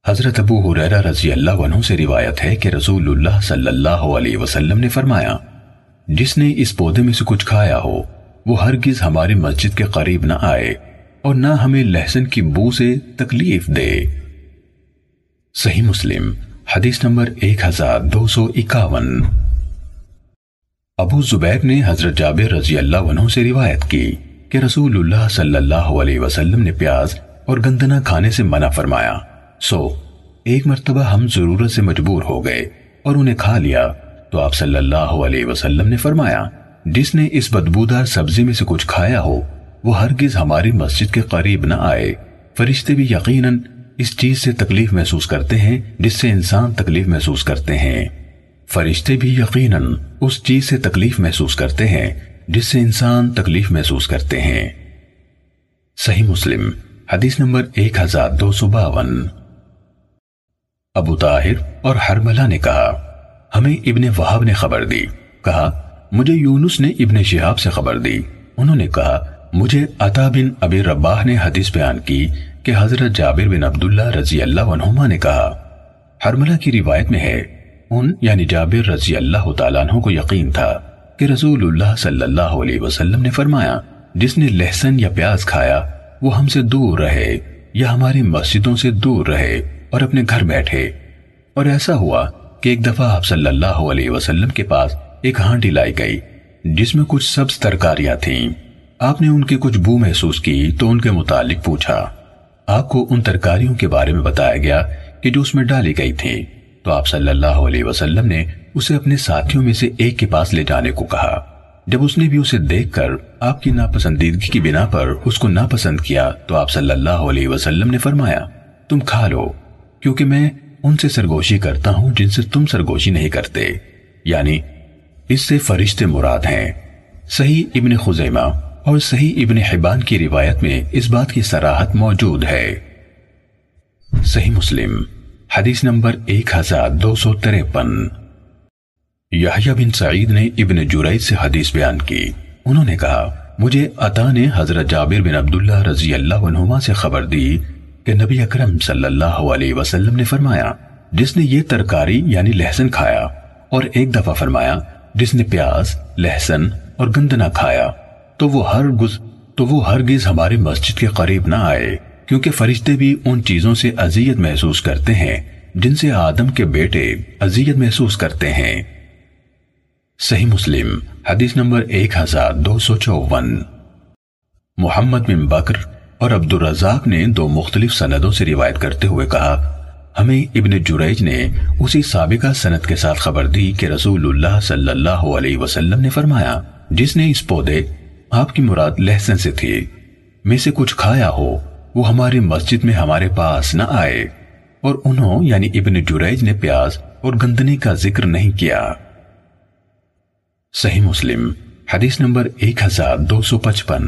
حضرت ابو حریرہ رضی اللہ عنہ سے روایت ہے کہ رسول اللہ صلی اللہ علیہ وسلم نے فرمایا، جس نے اس پودے میں سے کچھ کھایا ہو، وہ ہرگز ہماری مسجد کے قریب نہ آئے اور نہ ہمیں لہسن کی بو سے تکلیف دے۔ صحیح مسلم حدیث نمبر ایک ہزار دو سو اکاون۔ ابو زبیر نے حضرت جابر رضی اللہ عنہ سے روایت کی کہ رسول اللہ صلی اللہ علیہ وسلم نے پیاز اور گندنا کھانے سے منع فرمایا۔ سو، ایک مرتبہ ہم ضرورت سے مجبور ہو گئے اور انہیں کھا لیا۔ تو آپ صلی اللہ علیہ وسلم نے فرمایا، جس نے اس بدبودار سبزی میں سے کچھ کھایا ہو، وہ ہرگز ہماری مسجد کے قریب نہ آئے۔ فرشتے بھی یقیناً اس چیز سے تکلیف محسوس کرتے ہیں جس سے انسان تکلیف محسوس کرتے ہیں۔ فرشتے بھی یقیناً اس چیز سے تکلیف محسوس کرتے ہیں جس سے انسان تکلیف محسوس کرتے ہیں۔ صحیح مسلم، حدیث نمبر ایک ہزار دو سو باون۔ ابو طاہر اور حرملہ نے کہا، ہمیں ابن وہاب نے خبر دی۔ کہا، مجھے یونس نے ابن شہاب سے خبر دی۔ انہوں نے کہا، مجھے عطا بن ابی رباہ نے حدیث بیان کی کہ حضرت جابر بن عبداللہ رضی اللہ عنہما نے کہا، حرملہ کی روایت میں ہے، ان یعنی جابر رضی اللہ تعالیٰ عنہ کو یقین تھا کہ رسول اللہ صلی اللہ علیہ وسلم نے فرمایا، جس نے لہسن یا پیاز کھایا، وہ ہم سے دور رہے، یا ہماری مسجدوں سے دور رہے اور اپنے گھر بیٹھے۔ اور ایسا ہوا کہ ایک دفعہ آپ صلی اللہ علیہ وسلم کے پاس ایک ہانڈی لائی گئی، جس میں کچھ سبز ترکاریاں تھیں۔ آپ نے ان کی کچھ بو محسوس کی تو ان کے متعلق پوچھا۔ آپ کو ان ترکاریوں کے بارے میں بتایا گیا کہ جو اس میں ڈالی گئی تھی تو آپ صلی اللہ علیہ وسلم نے اسے اپنے ساتھیوں میں سے ایک کے پاس لے جانے کو کہا۔ جب اس نے بھی اسے دیکھ کر آپ کی ناپسندیدگی کی بنا پر اس کو ناپسند کیا، تو آپ صلی اللہ علیہ وسلم نے فرمایا، تم کھا لو، کیونکہ میں ان سے سرگوشی کرتا ہوں جن سے تم سرگوشی نہیں کرتے۔ یعنی اس سے فرشتے مراد ہیں۔ صحیح ابن خزیمہ۔ اور صحیح ابن حبان کی روایت میں اس بات کی سراحت موجود ہے۔ صحیح مسلم، حدیث نمبر ایک ہزار دو سو تریپن۔ یحیٰ بن سعید نے ابن جرائد سے حدیث بیان کی۔ انہوں نے کہا، مجھے عطا نے حضرت جابر بن عبداللہ رضی اللہ عنہما سے خبر دی کہ نبی اکرم صلی اللہ علیہ وسلم نے فرمایا، جس نے یہ ترکاری یعنی لہسن کھایا اور ایک دفعہ فرمایا، جس نے پیاز، لہسن اور گندنا کھایا۔ تو وہ ہر گز تو وہ ہرگز ہماری مسجد کے قریب نہ آئے، کیونکہ فرشتے بھی ان چیزوں سے اذیت محسوس کرتے ہیں، جن سے آدم کے بیٹے اذیت محسوس کرتے ہیں۔ صحیح مسلم، حدیث نمبر ایک ہزار دو سو چوون محمد بن بکر اور عبد الرزاق نے دو مختلف سندوں سے روایت کرتے ہوئے کہا، ہمیں ابن جریج نے اسی سابقہ سند کے ساتھ خبر دی کہ رسول اللہ صلی اللہ علیہ وسلم نے فرمایا، جس نے اس پودے آپ کی مراد لہسن سے تھی۔ میں سے کچھ کھایا ہو، وہ ہماری مسجد میں ہمارے پاس نہ آئے۔ اور انہوں یعنی ابن جریج نے پیاز اور گندنی کا ذکر نہیں کیا۔ صحیح مسلم، حدیث نمبر ایک ہزار دو سو پچپن۔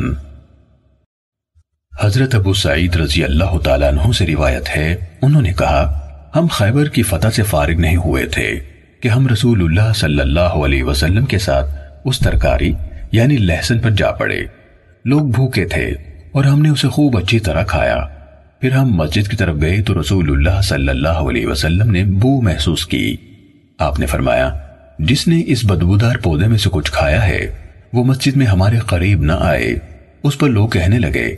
حضرت ابو سعید رضی اللہ تعالیٰ عنہ سے روایت ہے، انہوں نے کہا، ہم خیبر کی فتح سے فارغ نہیں ہوئے تھے کہ ہم رسول اللہ صلی اللہ علیہ وسلم کے ساتھ اس ترکاری یعنی لہسن پر جا پڑے۔ لوگ بھوکے تھے اور ہم نے اسے خوب اچھی طرح کھایا۔ پھر ہم مسجد کی طرف گئے تو رسول اللہ صلی اللہ علیہ وسلم نے بو محسوس کی۔ آپ نے فرمایا، جس نے اس بدبودار پودے میں سے کچھ کھایا ہے، وہ مسجد میں ہمارے قریب نہ آئے۔ اس پر لوگ کہنے لگے،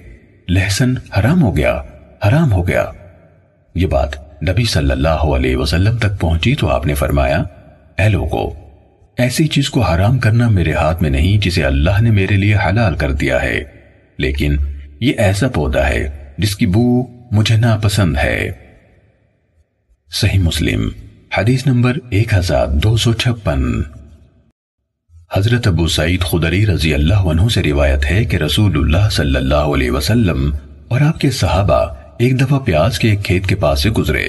لہسن حرام ہو گیا، حرام ہو گیا۔ یہ بات نبی صلی اللہ علیہ وسلم تک پہنچی تو آپ نے فرمایا، اے لوگو ایسی چیز کو حرام کرنا میرے ہاتھ میں نہیں جسے اللہ نے میرے لیے حلال کر دیا ہے۔ لیکن یہ ایسا پودا ہے جس کی بو مجھے ناپسند ہے۔ صحیح مسلم، حدیث نمبر ایک ہزار دو سو چھپن۔ حضرت ابو سعید خدری رضی اللہ عنہ سے روایت ہے کہ رسول اللہ صلی اللہ علیہ وسلم اور آپ کے صحابہ ایک دفعہ پیاز کے ایک کھیت کے پاس سے گزرے۔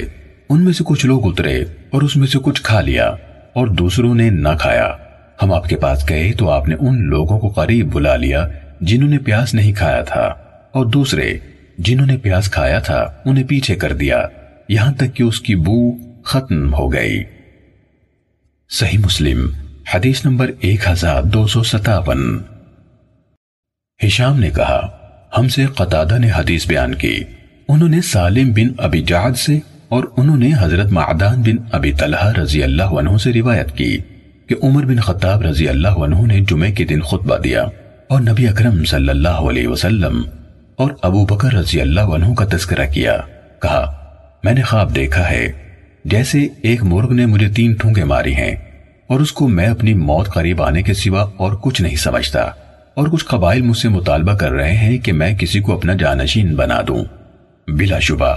ان میں سے کچھ لوگ اترے اور اس میں سے کچھ کھا لیا۔ اور دوسروں نے نہ کھایا۔ ہم آپ کے پاس گئے تو آپ نے ان لوگوں کو قریب بلا لیا جنہوں نے پیاز نہیں کھایا تھا۔ اور دوسرے، جنہوں نے پیاز کھایا تھا، انہیں پیچھے کر دیا۔ یہاں تک کہ اس کی بو ختم ہو گئی۔ صحیح مسلم، حدیث نمبر ایک ہزار دو سو ستاون۔ ہشام نے کہا، ہم سے قطادہ نے حدیث بیان کی۔ انہوں نے سالم بن ابی جعد سے اور انہوں نے حضرت معدان بن ابی طلحہ رضی اللہ عنہ سے روایت کی کہ عمر بن خطاب رضی اللہ عنہ نے جمعے کے دن خطبہ دیا اور نبی اکرم صلی اللہ علیہ وسلم اور ابو بکر رضی اللہ عنہ کا تذکرہ کیا، کہا، میں نے خواب دیکھا ہے، جیسے ایک مرغ نے مجھے تین ٹھونگے ماری ہیں اور اس کو میں اپنی موت قریب آنے کے سوا اور کچھ نہیں سمجھتا اور کچھ قبائل مجھ سے مطالبہ کر رہے ہیں کہ میں کسی کو اپنا جانشین بنا دوں۔ بلا شبہ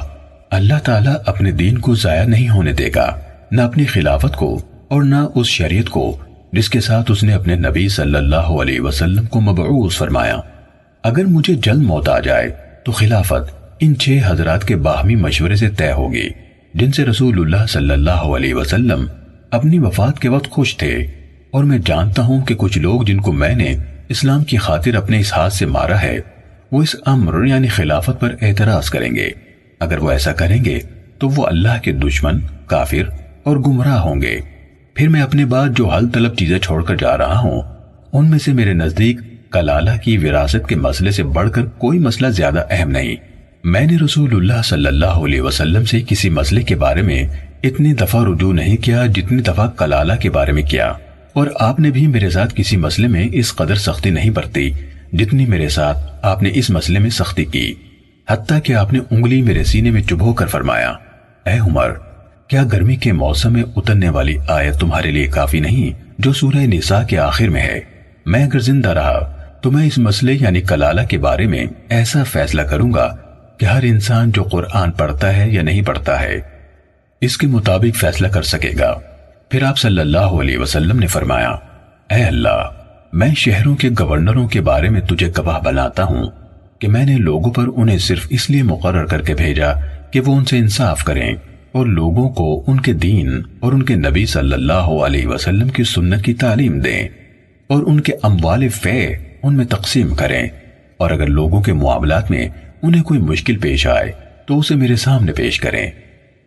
اللہ تعالیٰ اپنے دین کو ضائع نہیں ہونے دے گا، نہ اپنی خلافت کو اور نہ اس شریعت کو، جس کے ساتھ اس نے اپنے نبی صلی اللہ علیہ وسلم کو مبعوث فرمایا۔ اگر مجھے جلد موت آ جائے، تو خلافت ان چھ حضرات کے باہمی مشورے سے طے ہوگی، جن سے رسول اللہ صلی اللہ علیہ وسلم اپنی وفات کے وقت خوش تھے۔ اور میں جانتا ہوں کہ کچھ لوگ جن کو میں نے اسلام کی خاطر اپنے اس ہاتھ سے مارا ہے، وہ اس امر یعنی خلافت پر اعتراض کریں گے۔ اگر وہ ایسا کریں گے تو وہ اللہ کے دشمن، کافر اور گمراہ ہوں گے۔ پھر میں اپنے بعد جو حل طلب چیزیں چھوڑ کر جا رہا ہوں، ان میں سے میرے نزدیک کلالہ کی وراثت کے مسئلے سے بڑھ کر کوئی مسئلہ زیادہ اہم نہیں۔ میں نے رسول اللہ صلی اللہ علیہ وسلم سے کسی مسئلے کے بارے میں اتنی دفعہ رجوع نہیں کیا جتنی دفعہ کلالہ کے بارے میں کیا۔ اور آپ نے بھی میرے ساتھ کسی مسئلے میں اس قدر سختی نہیں برتی جتنی میرے ساتھ آپ نے اس مسئلے میں سختی کی۔ حتیٰ کہ آپ نے انگلی میرے سینے میں چبھو کر فرمایا، اے عمر، کیا گرمی کے موسم میں اترنے والی آیت تمہارے لیے کافی نہیں جو سورہ نساء کے آخر میں ہے؟ میں اگر زندہ رہا تو میں اس مسئلے یعنی کلالہ کے بارے میں ایسا فیصلہ کروں گا کہ ہر انسان جو قرآن پڑھتا ہے یا نہیں پڑھتا ہے، اس کے مطابق فیصلہ کر سکے گا۔ پھر آپ صلی اللہ علیہ وسلم نے فرمایا، اے اللہ، میں شہروں کے گورنروں کے بارے میں تجھے گواہ بناتا ہوں۔ کہ میں نے لوگوں پر انہیں صرف اس لیے مقرر کر کے بھیجا کہ وہ ان سے انصاف کریں اور لوگوں کو ان کے دین اور ان کے نبی صلی اللہ علیہ وسلم کی سنت کی تعلیم دیں اور ان کے اموال فے ان میں تقسیم کریں اور اگر لوگوں کے معاملات میں انہیں کوئی مشکل پیش آئے تو اسے میرے سامنے پیش کریں۔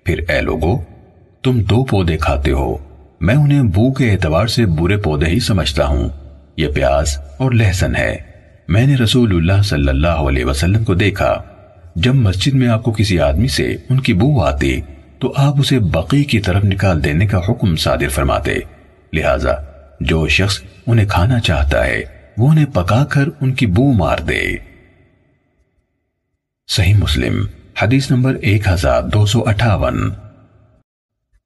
پھر اے لوگو، تم دو پودے کھاتے ہو۔ میں انہیں بو کے اعتبار سے برے پودے ہی سمجھتا ہوں۔ یہ پیاز اور لہسن ہے۔ میں نے رسول اللہ صلی اللہ علیہ وسلم کو دیکھا۔ جب مسجد میں آپ کو کسی آدمی سے ان کی بو آتی تو آپ اسے بقی کی طرف نکال دینے کا حکم صادر فرماتے۔ لہذا جو شخص انہیں کھانا چاہتا ہے، وہ انہیں پکا کر ان کی بو مار دے۔ صحیح مسلم، حدیث نمبر ایک ہزار دو سو اٹھاون۔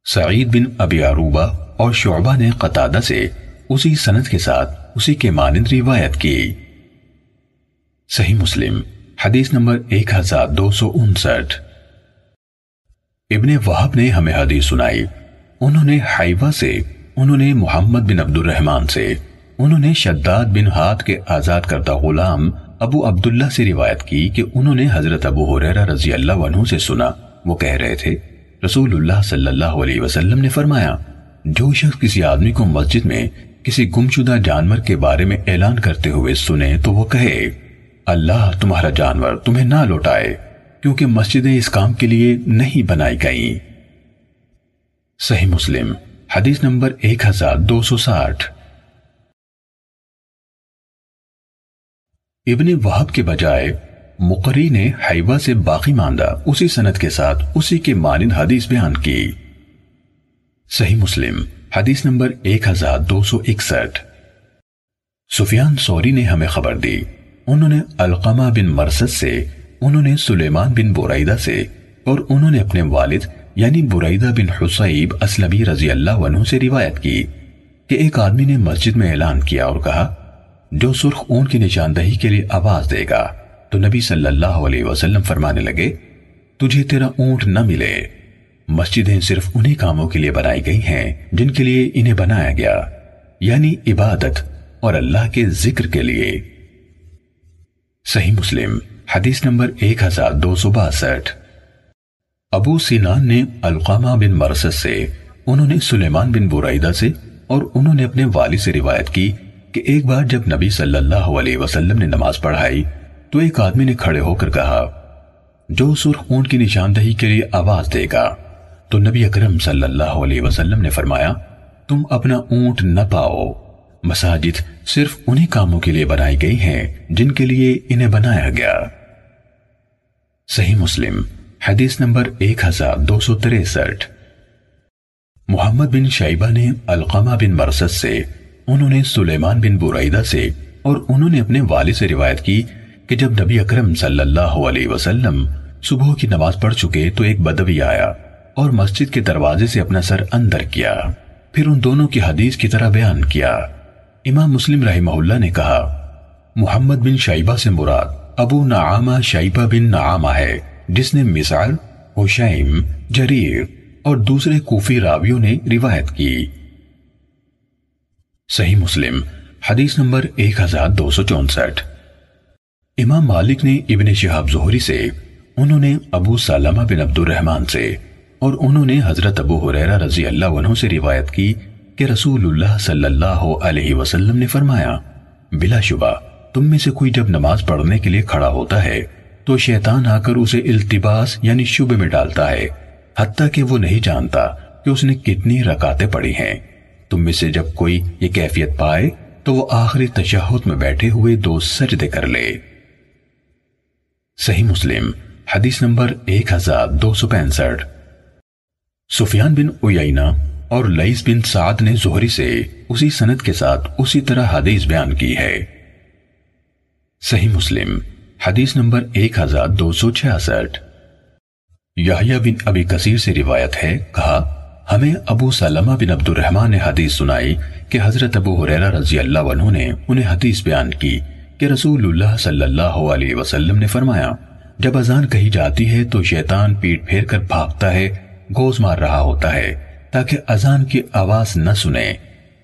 سعید بن ابی عروبہ اور شعبہ نے قطادہ سے اسی سنت کے ساتھ اسی کے مانند روایت کی۔ صحیح مسلم، حدیث نمبر ایک ہزار دو سو انسٹھ۔ ابن وحب نے ہمیں حدیث سنائی۔ انہوں نے حیوہ سے، انہوں نے محمد بن عبد الرحمن سے، انہوں نے شداد بن ہاتھ کے آزاد کردہ غلام ابو عبداللہ سے روایت کی کہ انہوں نے حضرت ابو حریرہ رضی اللہ عنہ سے سنا۔ وہ کہہ رہے تھے رسول اللہ صلی اللہ علیہ وسلم نے فرمایا، جو شخص کسی آدمی کو مسجد میں کسی گمشدہ جانور کے بارے میں اعلان کرتے ہوئے سنے تو وہ کہے اللہ تمہارا جانور تمہیں نہ لوٹائے، کیونکہ مسجدیں اس کام کے لیے نہیں بنائی گئیں۔ صحیح مسلم، حدیث نمبر ایک ہزار دو سو ساٹھ۔ ابن وحب کے بجائے، مقری نے حیوہ سے باقی ماندہ اسی سنت کے ساتھ اسی کے مانند حدیث بیان کی۔ صحیح مسلم، حدیث نمبر ایک ہزار دو سو اکسٹھ۔ سفیان سوری نے ہمیں خبر دی۔ انہوں نے القمہ بن مرسد سے، انہوں نے سلیمان بن بریدہ سے، اور انہوں نے اپنے والد یعنی بریدہ بن حسیب اسلمی رضی اللہ عنہ سے روایت کی کہ ایک آدمی نے مسجد میں اعلان کیا اور کہا، جو سرخ اون کی نشاندہی کے لیے آواز دے گا۔ تو نبی صلی اللہ علیہ وسلم فرمانے لگے، تجھے تیرا اونٹ نہ ملے۔ مسجدیں صرف انہی کاموں کے لیے بنائی گئی ہیں جن کے لیے انہیں بنایا گیا یعنی عبادت اور اللہ کے ذکر کے لیے۔ صحیح مسلم، حدیث نمبر ایک ہزار دو سو باسٹھ۔ ابو سینان نے القامہ بن مرسد سے، انہوں نے سلیمان بن برائدہ سے، اور انہوں نے اپنے والد سے روایت کی کہ ایک بار جب نبی صلی اللہ علیہ وسلم نے نماز پڑھائی، تو ایک آدمی نے کھڑے ہو کر کہا، جو سرخ اونٹ کی نشاندہی کے لیے آواز دے گا؟ تو نبی اکرم صلی اللہ علیہ وسلم نے فرمایا، تم اپنا اونٹ نہ پاؤ۔ مساجد صرف انہی کاموں کے لیے بنائی گئی ہیں جن کے لیے انہیں بنایا گیا۔ صحیح مسلم، حدیث نمبر ایک ہزار دو سو تریسٹھ۔ محمد بن شیبہ نے القامہ بن مرسد سے، انہوں نے سلیمان بن برائدہ سے، اور انہوں نے اپنے والد سے روایت کی کہ جب نبی اکرم صلی اللہ علیہ وسلم صبح کی نماز پڑھ چکے تو ایک بدوی آیا اور مسجد کے دروازے سے اپنا سر اندر کیا۔ پھر ان دونوں کی حدیث کی طرح بیان کیا۔ امام مسلم رحمہ اللہ نے کہا، محمد بن شیبہ سے مراد ابو نعامہ شیبہ بن نعامہ ہے، جس نے مثال حشیم، جریر اور دوسرے کوفی راویوں نے روایت کی۔ صحیح مسلم، حدیث نمبر ایک ہزار دو سو چونسٹھ۔ امام مالک نے ابن شہاب زہری سے، انہوں نے ابو سالمہ بن عبد الرحمن سے اور انہوں نے حضرت ابو حریرہ رضی اللہ عنہ سے روایت کی کہ رسول اللہ صلی اللہ علیہ وسلم نے فرمایا، بلا شبہ، تم میں سے کوئی جب نماز پڑھنے کے لیے کھڑا ہوتا ہے، تو شیطان آ کر اسے التباس یعنی شبہ میں ڈالتا ہے، حتیٰ کہ وہ نہیں جانتا کہ اس نے کتنی رکاتیں پڑھی ہیں۔ تم میں سے جب کوئی یہ کیفیت پائے، تو وہ آخری تشہد میں بیٹھے ہوئے دو سجدے کر لے۔ صحیح مسلم، حدیث نمبر ایک ہزار دو سو پینسٹھ۔ سفیان بن اوینا اور لئیس بن سعد نے زہری سے اسی سنت کے ساتھ اسی طرح حدیث بیان کی ہے۔ صحیح مسلم، حدیث نمبر ایک ہزار دو سو چھیاسٹھ۔ یحییٰ بن ابی کثیر سے روایت ہے، کہا، ہمیں ابو سلمہ بن عبد الرحمن نے حدیث سنائی کہ حضرت ابو حریرہ رضی اللہ عنہ نے انہیں حدیث بیان کی کہ رسول اللہ صلی اللہ علیہ وسلم نے فرمایا، جب اذان کہی جاتی ہے تو شیطان پیٹ پھیر کر بھاگتا ہے گوز مار رہا ہوتا ہے۔ تاکہ اذان کی آواز نہ سنے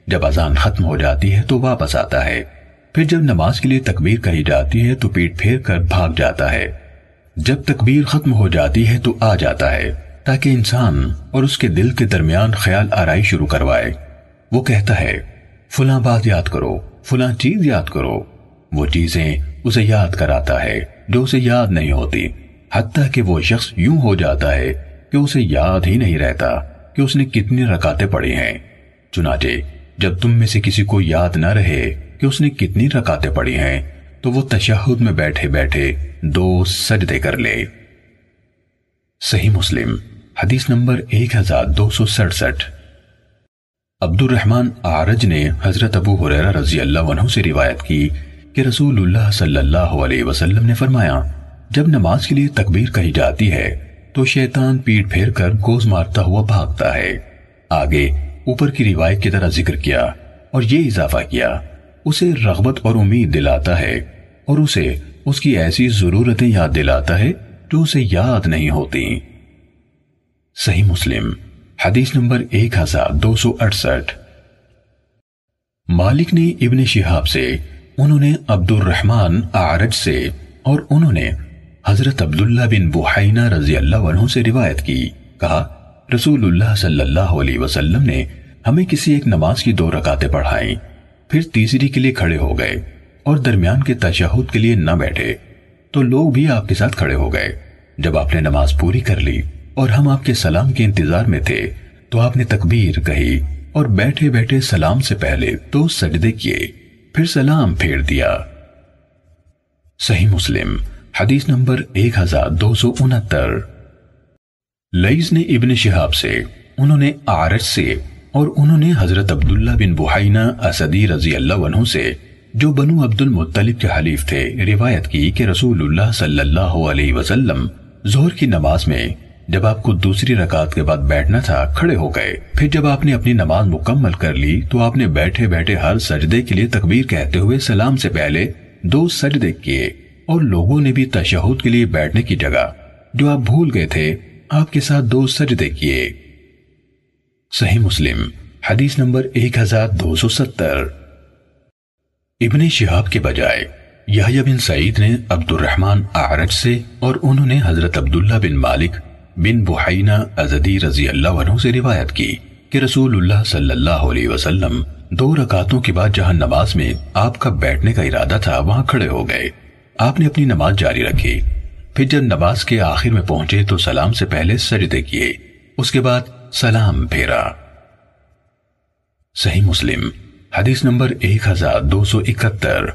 جب اذان ختم ہو جاتی ہے تو واپس آتا ہے۔ پھر جب نماز کے لیے تکبیر کہی جاتی ہے تو پیٹ پھیر کر بھاگ جاتا ہے۔ جب تکبیر ختم ہو جاتی ہے تو آ جاتا ہے تاکہ انسان اور اس کے دل کے درمیان خیال آرائی شروع کروائے۔ وہ کہتا ہے، فلاں بات یاد کرو، فلاں چیز یاد کرو۔ وہ چیزیں اسے یاد کراتا ہے جو اسے یاد نہیں ہوتی۔ حتیٰ کہ وہ شخص یوں ہو جاتا ہے کہ اسے یاد ہی نہیں رہتا۔ کہ اس نے کتنی رکاتیں پڑھی ہیں۔ چنانچہ، جب تم میں سے کسی کو یاد نہ رہے کہ اس نے کتنی رکاتیں پڑھی ہیں، تو وہ تشہد میں بیٹھے بیٹھے دو سجدے کر لے۔ صحیح مسلم، حدیث نمبر ایک ہزار دو سو سڑسٹھ۔ عبد الرحمن آرج نے حضرت ابو حریرہ رضی اللہ عنہ سے روایت کی کہ رسول اللہ صلی اللہ علیہ وسلم نے فرمایا، جب نماز کے لیے تکبیر کہی جاتی ہے تو شیطان پیٹ پھیر کر گوز مارتا ہوا بھاگتا ہے۔ آگے اوپر کی روایت کی طرح ذکر کیا اور یہ اضافہ کیا، اسے رغبت اور امید دلاتا ہے اور اسے اس کی ایسی ضرورتیں یاد دلاتا ہے جو اسے یاد نہیں ہوتی۔ صحیح مسلم، حدیث نمبر ایک ہزار دو سو اڑسٹھ مالک نے ابن شہاب سے، انہوں نے عبد الرحمن آرج سے اور انہوں نے حضرت عبداللہ بن بحینہ رضی اللہ عنہ سے روایت کی۔ کہا رسول اللہ صلی اللہ علیہ وسلم نے ہمیں کسی ایک نماز کی دو رکاتیں پڑھائیں، پھر تیسری کے لیے کھڑے ہو گئے اور درمیان کے تشہد کے لیے نہ بیٹھے۔ تو لوگ بھی آپ کے ساتھ کھڑے ہو گئے۔ جب آپ نے نماز پوری کر لی اور ہم آپ کے سلام کے انتظار میں تھے، تو آپ نے تکبیر کہی اور بیٹھے بیٹھے سلام سے پہلے تو سجدے کیے، پھر سلام پھیر دیا۔ صحیح مسلم۔ حدیث نمبر ایک ہزار دو سو انہتر۔ لئیس نے ابن شہاب سے، انہوں نے آرش سے، اور انہوں نے حضرت عبداللہ بن بحینہ اسدی رضی اللہ عنہ سے، جو بنو عبد المطلب کے حلیف تھے، روایت کی کہ رسول اللہ صلی اللہ علیہ وسلم زہر کی نماز میں جب آپ کو دوسری رکعت کے بعد بیٹھنا تھا، کھڑے ہو گئے۔ پھر جب آپ نے اپنی نماز مکمل کر لی، تو آپ نے بیٹھے بیٹھے ہر سجدے کے لیے تکبیر کہتے ہوئے سلام سے پہلے دو سجدے کیے۔ اور لوگوں نے بھی تشہد کے لیے بیٹھنے کی جگہ جو آپ بھول گئے تھے، آپ کے ساتھ دو سجدے کیے۔ صحیح مسلم، حدیث نمبر ایک ہزار دو سو ستر۔ ابن شہاب کے بجائے، یحییٰ بن سعید نے عبد الرحمن اعرج سے اور انہوں نے حضرت عبداللہ بن مالک بن بحینہ ازدی رضی اللہ عنہ سے روایت کی کہ رسول اللہ صلی اللہ علیہ وسلم دو رکعتوں کے بعد جہاں نماز میں آپ کا بیٹھنے کا ارادہ تھا، وہاں کھڑے ہو گئے۔ آپ نے اپنی نماز جاری رکھی۔ پھر جب نماز کے آخر میں پہنچے تو سلام سے پہلے سجدے کیے۔ اس کے بعد سلام پھیرا۔ صحیح مسلم، حدیث نمبر ایک ہزار دو سو اکہتر۔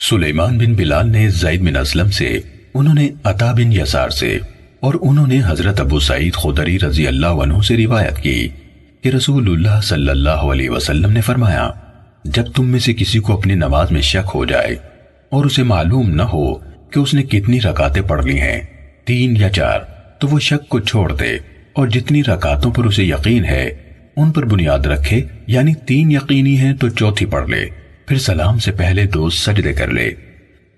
سلیمان بن بلال نے زید بن اسلم سے، انہوں نے عطا بن یسار سے، اور انہوں نے حضرت ابو سعید خدری رضی اللہ عنہ سے روایت کی کہ رسول اللہ صلی اللہ علیہ وسلم نے فرمایا، جب تم میں سے کسی کو اپنی نماز میں شک ہو جائے اور اسے معلوم نہ ہو کہ اس نے کتنی رکاتیں پڑھ لی ہیں، تین یا چار، تو وہ شک کو چھوڑ دے۔ اور جتنی رکاتوں پر اسے یقین ہے، ان پر بنیاد رکھے یعنی تین یقینی ہیں تو چوتھی پڑھ لے۔ پھر سلام سے پہلے دو سجدے کر لے۔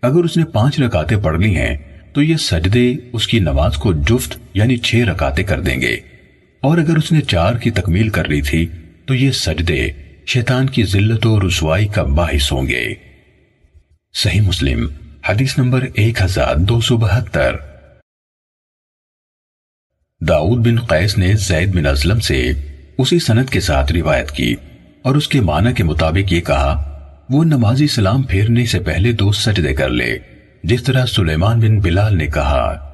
اگر اس نے پانچ رکاتیں پڑھ لی ہیں، تو یہ سجدے اس کی نماز کو جفت یعنی چھ رکاتیں کر دیں گے۔ اور اگر اس نے چار کی تکمیل کر لی تھی، تو یہ سجدے شیطان کی ذلت و رسوائی کا باعث ہوں گے۔ صحیح مسلم، حدیث نمبر ایک ہزار دو سو بہتر۔ داؤد بن قیس نے زید بن ازلم سے اسی سنت کے ساتھ روایت کی اور اس کے معنی کے مطابق یہ کہا، وہ نمازی سلام پھیرنے سے پہلے دو سجدے کر لے، جس طرح سلیمان بن بلال نے کہا۔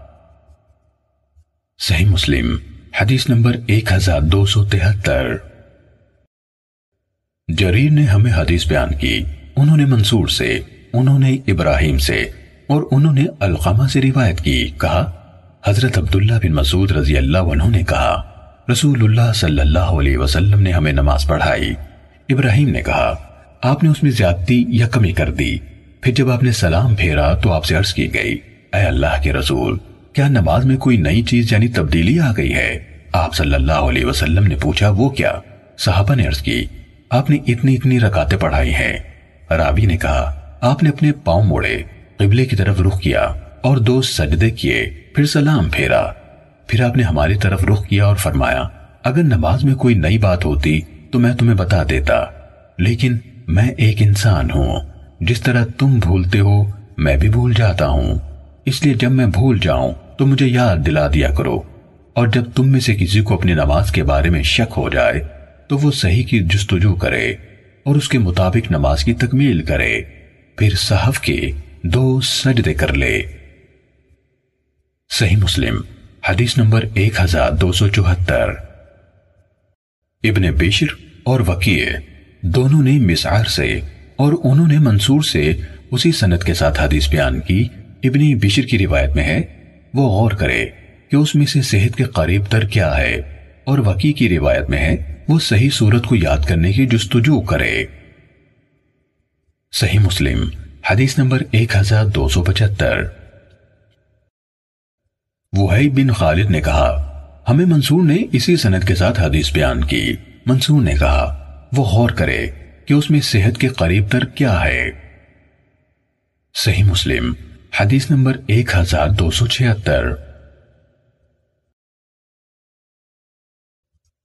صحیح مسلم، حدیث نمبر ایک ہزار دو سو تہتر۔ جریر نے ہمیں حدیث بیان کی، انہوں نے منصور سے۔ انہوں نے ابراہیم سے اور انہوں نے القامہ سے روایت کی، کہا، حضرت عبداللہ بن مسعود رضی اللہ عنہ نے کہا، رسول اللہ صلی اللہ علیہ وسلم نے ہمیں نماز پڑھائی۔ ابراہیم نے کہا، آپ نے اس میں زیادتی یا کمی کر دی۔ پھر جب آپ نے سلام پھیرا تو آپ سے عرض کی گئی، اے اللہ کے رسول، کیا نماز میں کوئی نئی چیز یعنی تبدیلی آ گئی ہے؟ آپ صلی اللہ علیہ وسلم نے پوچھا، وہ کیا؟ صحابہ نے عرض کی، آپ نے اتنی اتنی رکاتیں پڑھائی ہیں۔ رابی نے کہا آپ نے اپنے پاؤں موڑے، قبلے کی طرف رخ کیا اور دو سجدے کیے، پھر سلام پھیرا۔ پھر آپ نے ہماری طرف رخ کیا اور فرمایا، اگر نماز میں کوئی نئی بات ہوتی تو میں تمہیں بتا دیتا، لیکن میں ایک انسان ہوں۔ جس طرح تم بھولتے ہو، میں بھی بھول جاتا ہوں۔ اس لیے جب میں بھول جاؤں تو مجھے یاد دلا دیا کرو۔ اور جب تم میں سے کسی کو اپنی نماز کے بارے میں شک ہو جائے تو وہ صحیح کی جستجو کرے اور اس کے مطابق نماز کی تکمیل کرے۔ پھر صحف کے دو سجدے کر لے۔ صحیح مسلم، حدیث نمبر ایک ہزار دو سو چوہتر۔ ابن بشر اور وکیع دونوں نے مسعر سے اور انہوں نے منصور سے اسی سنت کے ساتھ حدیث بیان کی۔ ابن بشر کی روایت میں ہے، وہ غور کرے کہ اس میں سے صحت کے قریب تر کیا ہے۔ اور وکی کی روایت میں ہے، وہ صحیح صورت کو یاد کرنے کی جستجو کرے۔ صحیح مسلم، حدیث نمبر ایک ہزار دو سو پچہتر۔ وہی بن خالد نے کہا، ہمیں منصور نے اسی سنت کے ساتھ حدیث بیان کی۔ منصور نے کہا، وہ غور کرے کہ اس میں صحت کے قریب تر کیا ہے۔ صحیح مسلم، حدیث نمبر ایک ہزار دو سو چھہتر۔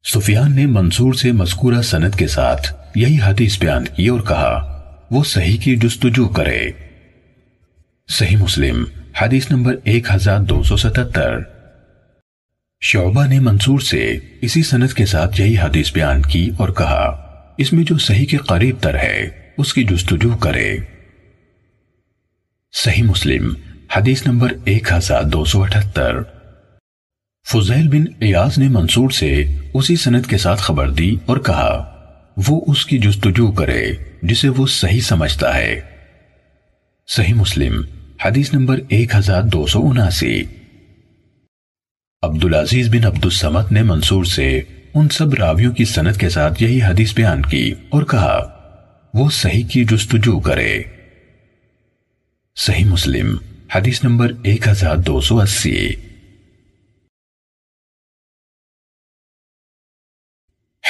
سفیان نے منصور سے مذکورہ سند کے ساتھ یہی حدیث بیان کی اور کہا وہ صحیح کی جستجو کرے۔ صحیح مسلم، حدیث نمبر ایک ہزار دو سو ستتر شعبہ نے منصور سے اسی سند کے ساتھ یہی حدیث بیان کی اور کہا، اس میں جو صحیح کے قریب تر ہے، اس کی جستجو کرے۔ صحیح مسلم، حدیث نمبر ایک ہزار دو سو اٹھتر۔ فضیل بن ایاز نے منصور سے اسی سند کے ساتھ خبر دی اور کہا، وہ اس کی جستجو کرے۔ جسے وہ صحیح سمجھتا ہے۔ صحیح مسلم، حدیث نمبر ایک ہزار دو سو اناسی۔ عبدالعزیز بن عبد السمت نے منصور سے ان سب راویوں کی سنت کے ساتھ یہی حدیث بیان کی اور کہا، وہ صحیح کی جستجو کرے۔ صحیح مسلم، حدیث نمبر ایک ہزار دو سو اسی۔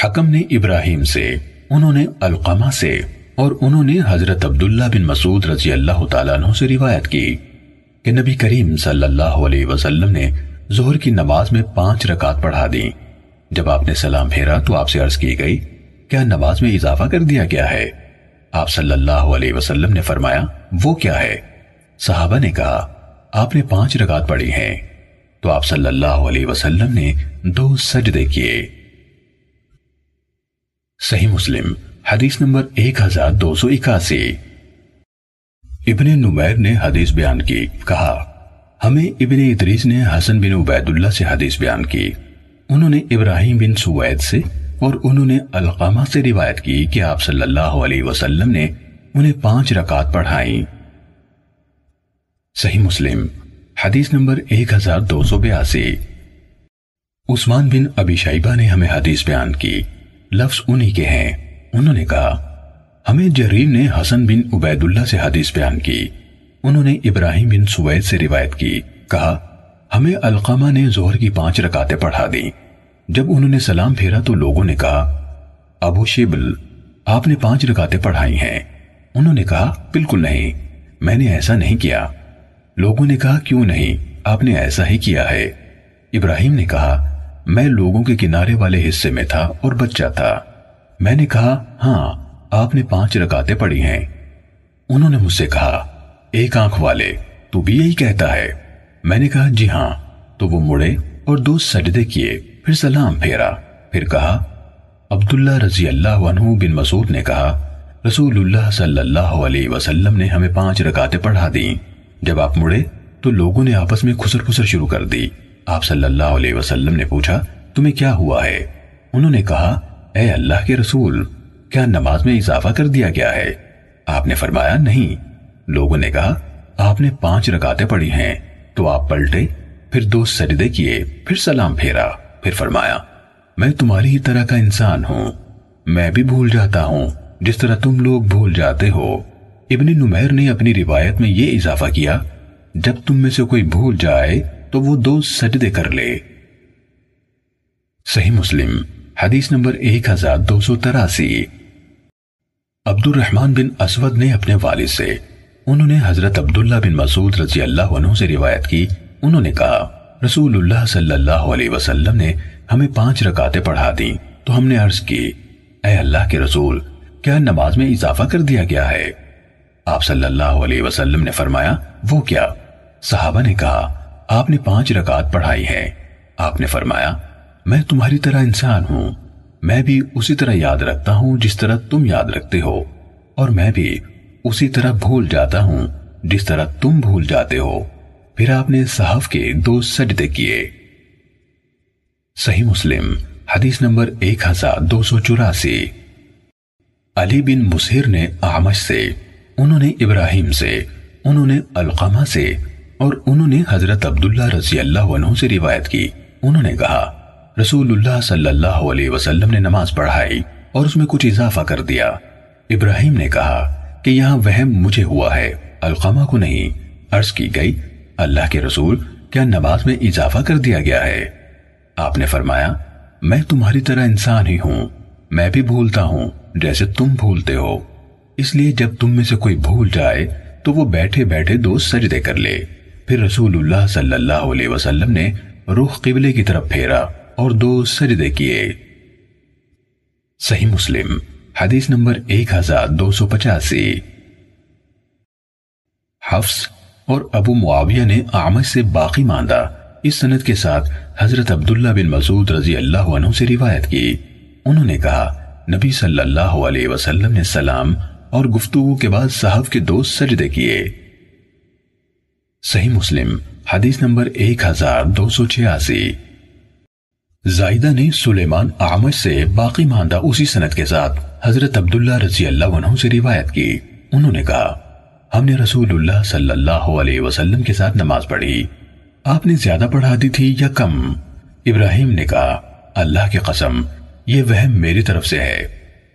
حکم نے ابراہیم سے، انہوں نے القامہ سے اور انہوں نے حضرت عبداللہ بن مسعود رضی اللہ تعالیٰ عنہ سے روایت کی کہ نبی کریم صلی اللہ علیہ وسلم نے ظہر کی نماز میں پانچ رکعت پڑھا دیں جب آپ نے سلام پھیرا تو آپ سے عرض کی گئی، کیا نماز میں اضافہ کر دیا گیا ہے؟ آپ صلی اللہ علیہ وسلم نے فرمایا، وہ کیا ہے؟ صحابہ نے کہا، آپ نے پانچ رکعت پڑھی ہیں۔ تو آپ صلی اللہ علیہ وسلم نے دو سجدے کیے۔ صحیح مسلم۔ حدیث نمبر ایک ہزار دو سو اکاسی۔ ابن نمیر نے حدیث بیان کی۔ کہا، ہمیں ابن ادریس نے حسن بن عبید اللہ سے حدیث بیان کی۔ انہوں نے ابراہیم بن سوید سے اور انہوں نے القامہ سے روایت کی کہ آپ صلی اللہ علیہ وسلم نے انہیں پانچ رکعت پڑھائیں۔ صحیح مسلم، حدیث نمبر ایک ہزار دو سو بیاسی۔ عثمان بن ابی شیبہ نے ہمیں حدیث بیان کی۔ لفظ انہی کے ہیں۔ انہوں نے کہا، ہمیں جریر نے حسن بن عبید اللہ سے حدیث بیان کی۔ انہوں نے ابراہیم بن سوید سے روایت کی۔ کہا، ہمیں القامہ نے زہر کی پانچ رکاتیں پڑھا دی جب انہوں نے سلام پھیرا تو لوگوں نے کہا، ابو شیبل، آپ نے پانچ رکاتیں پڑھائی ہیں۔ انہوں نے کہا، بالکل نہیں، میں نے ایسا نہیں کیا۔ لوگوں نے کہا، کیوں نہیں، آپ نے ایسا ہی کیا ہے۔ ابراہیم نے کہا، میں لوگوں کے کنارے والے حصے میں تھا اور بچہ تھا۔ میں نے کہا ہاں آپ نے پانچ رکاتیں پڑھی ہیں۔ انہوں نے مجھ سے کہا، ایک آنکھ والے، تو بھی یہی کہتا ہے۔ میں نے کہا جی ہاں۔ تو وہ مڑے اور دو سجدے کیے، پھر سلام پھیرا۔ پھر کہا، عبداللہ رضی اللہ عنہ بن مسعود نے کہا، رسول اللہ صلی اللہ علیہ وسلم نے ہمیں پانچ رکاتیں پڑھا دیں۔ جب آپ مڑے، تو لوگوں نے آپس میں خسر خسر شروع کر دی۔ آپ صلی اللہ علیہ وسلم نے پوچھا، تمہیں کیا ہوا ہے؟ انہوں نے کہا اے اللہ کے رسول، کیا نماز میں اضافہ کر دیا گیا ہے؟ آپ نے فرمایا، نہیں۔ لوگوں نے کہا، آپ نے پانچ رکاتیں پڑھی ہیں۔ تو آپ پلٹے، پھر دو سجدے کیے، پھر سلام پھیرا۔ پھر فرمایا، میں تمہاری ہی طرح کا انسان ہوں۔ میں بھی بھول جاتا ہوں، جس طرح تم لوگ بھول جاتے ہو۔ ابن نمیر نے اپنی روایت میں یہ اضافہ کیا، جب تم میں سے کوئی بھول جائے، تو وہ دو سجدے کر لے۔ صحیح مسلم۔ حدیث نمبر ایک ہزار دو سو تراسی۔ عبد الرحمن بن اسود نے اپنے والد سے، انہوں نے حضرت عبداللہ بن مسعود رضی اللہ عنہ سے روایت کی۔ انہوں نے کہا رسول اللہ صلی اللہ علیہ وسلم نے ہمیں پانچ رکاتیں پڑھا دی تو ہم نے عرض کی، اے اللہ کے رسول، کیا نماز میں اضافہ کر دیا گیا ہے؟ آپ صلی اللہ علیہ وسلم نے فرمایا، وہ کیا؟ صحابہ نے کہا، آپ نے پانچ رکعت پڑھائی ہے آپ نے فرمایا میں تمہاری طرح انسان ہوں۔ میں بھی اسی طرح یاد رکھتا ہوں جس طرح تم یاد رکھتے ہو۔ اور میں بھی اسی طرح بھول جاتا ہوں جس طرح تم بھول جاتے ہو۔ پھر آپ نے صحف کے دو سجدے کیے۔ صحیح مسلم، حدیث نمبر ایک ہزار دو سو چوراسی۔ علی بن مسہر نے آمش سے، انہوں نے ابراہیم سے، انہوں نے القامہ سے اور انہوں نے حضرت عبداللہ رضی اللہ عنہ سے روایت کی۔ انہوں نے کہا رسول اللہ صلی اللہ علیہ وسلم نے نماز پڑھائی اور اس میں کچھ اضافہ کر دیا۔ ابراہیم نے کہا کہ یہاں وہم مجھے ہوا ہے القامہ کو نہیں۔ عرض کی گئی، اللہ کے رسول، کیا نماز میں اضافہ کر دیا گیا ہے؟ آپ نے فرمایا، میں تمہاری طرح انسان ہی ہوں۔ میں بھی بھولتا ہوں جیسے تم بھولتے ہو۔ اس لیے جب تم میں سے کوئی بھول جائے، تو وہ بیٹھے بیٹھے دو سجدے کر لے۔ پھر رسول اللہ صلی اللہ علیہ وسلم نے رخ قبلے کی طرف پھیرا۔ اور دو سجدے کیے۔ صحیح مسلم، حدیث نمبر ایک ہزار دو سو پچاسی۔ حفظ اور ابو معاویہ نے آمد سے باقی ماندہ اس سنت کے ساتھ حضرت عبداللہ بن مسعود رضی اللہ عنہ سے روایت کی۔ انہوں نے کہا، نبی صلی اللہ علیہ وسلم نے سلام اور گفتگو کے بعد صحف کے دو سجدے کیے۔ صحیح مسلم، حدیث نمبر ایک ہزار دو سو چھیاسی۔ زائدہ نے سلیمان آمش سے باقی ماندہ اسی سنت کے ساتھ حضرت عبداللہ رضی اللہ عنہ سے روایت کی۔ انہوں نے کہا، ہم نے رسول اللہ صلی اللہ علیہ وسلم کے ساتھ نماز پڑھی۔ آپ نے زیادہ پڑھا دی تھی یا کم؟ ابراہیم نے کہا، اللہ کی قسم، یہ وہم میری طرف سے ہے۔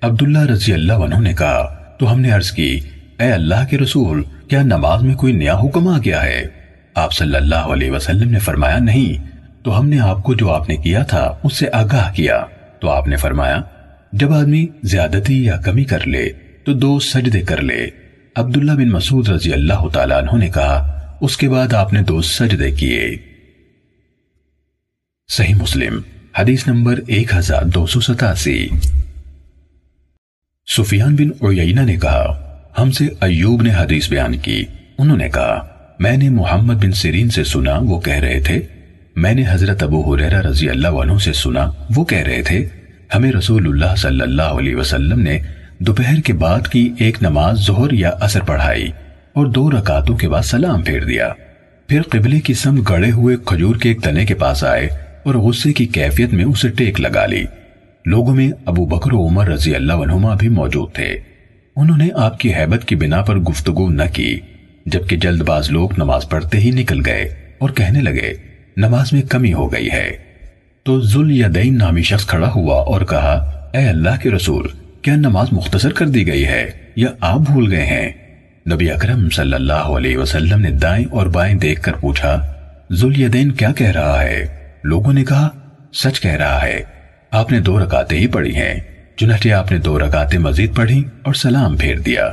عبداللہ رضی اللہ عنہ نے کہا، تو ہم نے عرض کی، اے اللہ کے رسول، کیا نماز میں کوئی نیا حکم آ گیا ہے؟ آپ صلی اللہ علیہ وسلم نے فرمایا، نہیں۔ تو ہم نے آپ کو جو آپ نے کیا تھا اس سے آگاہ کیا۔ تو آپ نے فرمایا، جب آدمی زیادتی یا کمی کر لے، تو دو سجدے کر لے۔ عبداللہ بن مسعود رضی اللہ تعالیٰ عنہ نے کہا، اس کے بعد آپ نے دو سجدے کیے۔ صحیح مسلم، حدیث نمبر ایک ہزار دو سو ستاسی۔ سفیان بن عیینہ نے کہا، ہم سے ایوب نے حدیث بیان کی۔ انہوں نے کہا، میں نے محمد بن سیرین سے سنا، وہ کہہ رہے تھے میں نے حضرت ابو حریرہ رضی اللہ عنہ سے سنا، وہ کہہ رہے تھے، ہمیں رسول اللہ صلی اللہ علیہ وسلم نے دوپہر کے بعد کی ایک نماز ظہر یا اثر پڑھائی اور دو رکعتوں کے بعد سلام پھیر دیا۔ پھر قبلے کی سم گڑے ہوئے کھجور کے ایک تنے کے پاس آئے اور غصے کی کیفیت میں اسے ٹیک لگا لی۔ لوگوں میں ابو بکر و عمر رضی اللہ عنہما بھی موجود تھے۔ انہوں نے آپ کی حیبت کی بنا پر گفتگو نہ کی، جبکہ جلد باز لوگ نماز پڑھتے ہی نکل گئے اور کہنے لگے نماز میں کمی ہو گئی ہے۔ تو ذل یدین نامی شخص کھڑا ہوا اور کہا، اے اللہ کے رسول، کیا نماز مختصر کر دی گئی ہے یا آپ بھول گئے ہیں؟ نبی اکرم صلی اللہ علیہ وسلم نے دائیں اور بائیں دیکھ کر پوچھا ذل یدین کیا کہہ رہا ہے؟ لوگوں نے کہا، سچ کہہ رہا ہے، آپ نے دو رکاتے ہی پڑھی ہیں۔ چنانچہ آپ نے دو رکاتے مزید پڑھی اور سلام پھیر دیا۔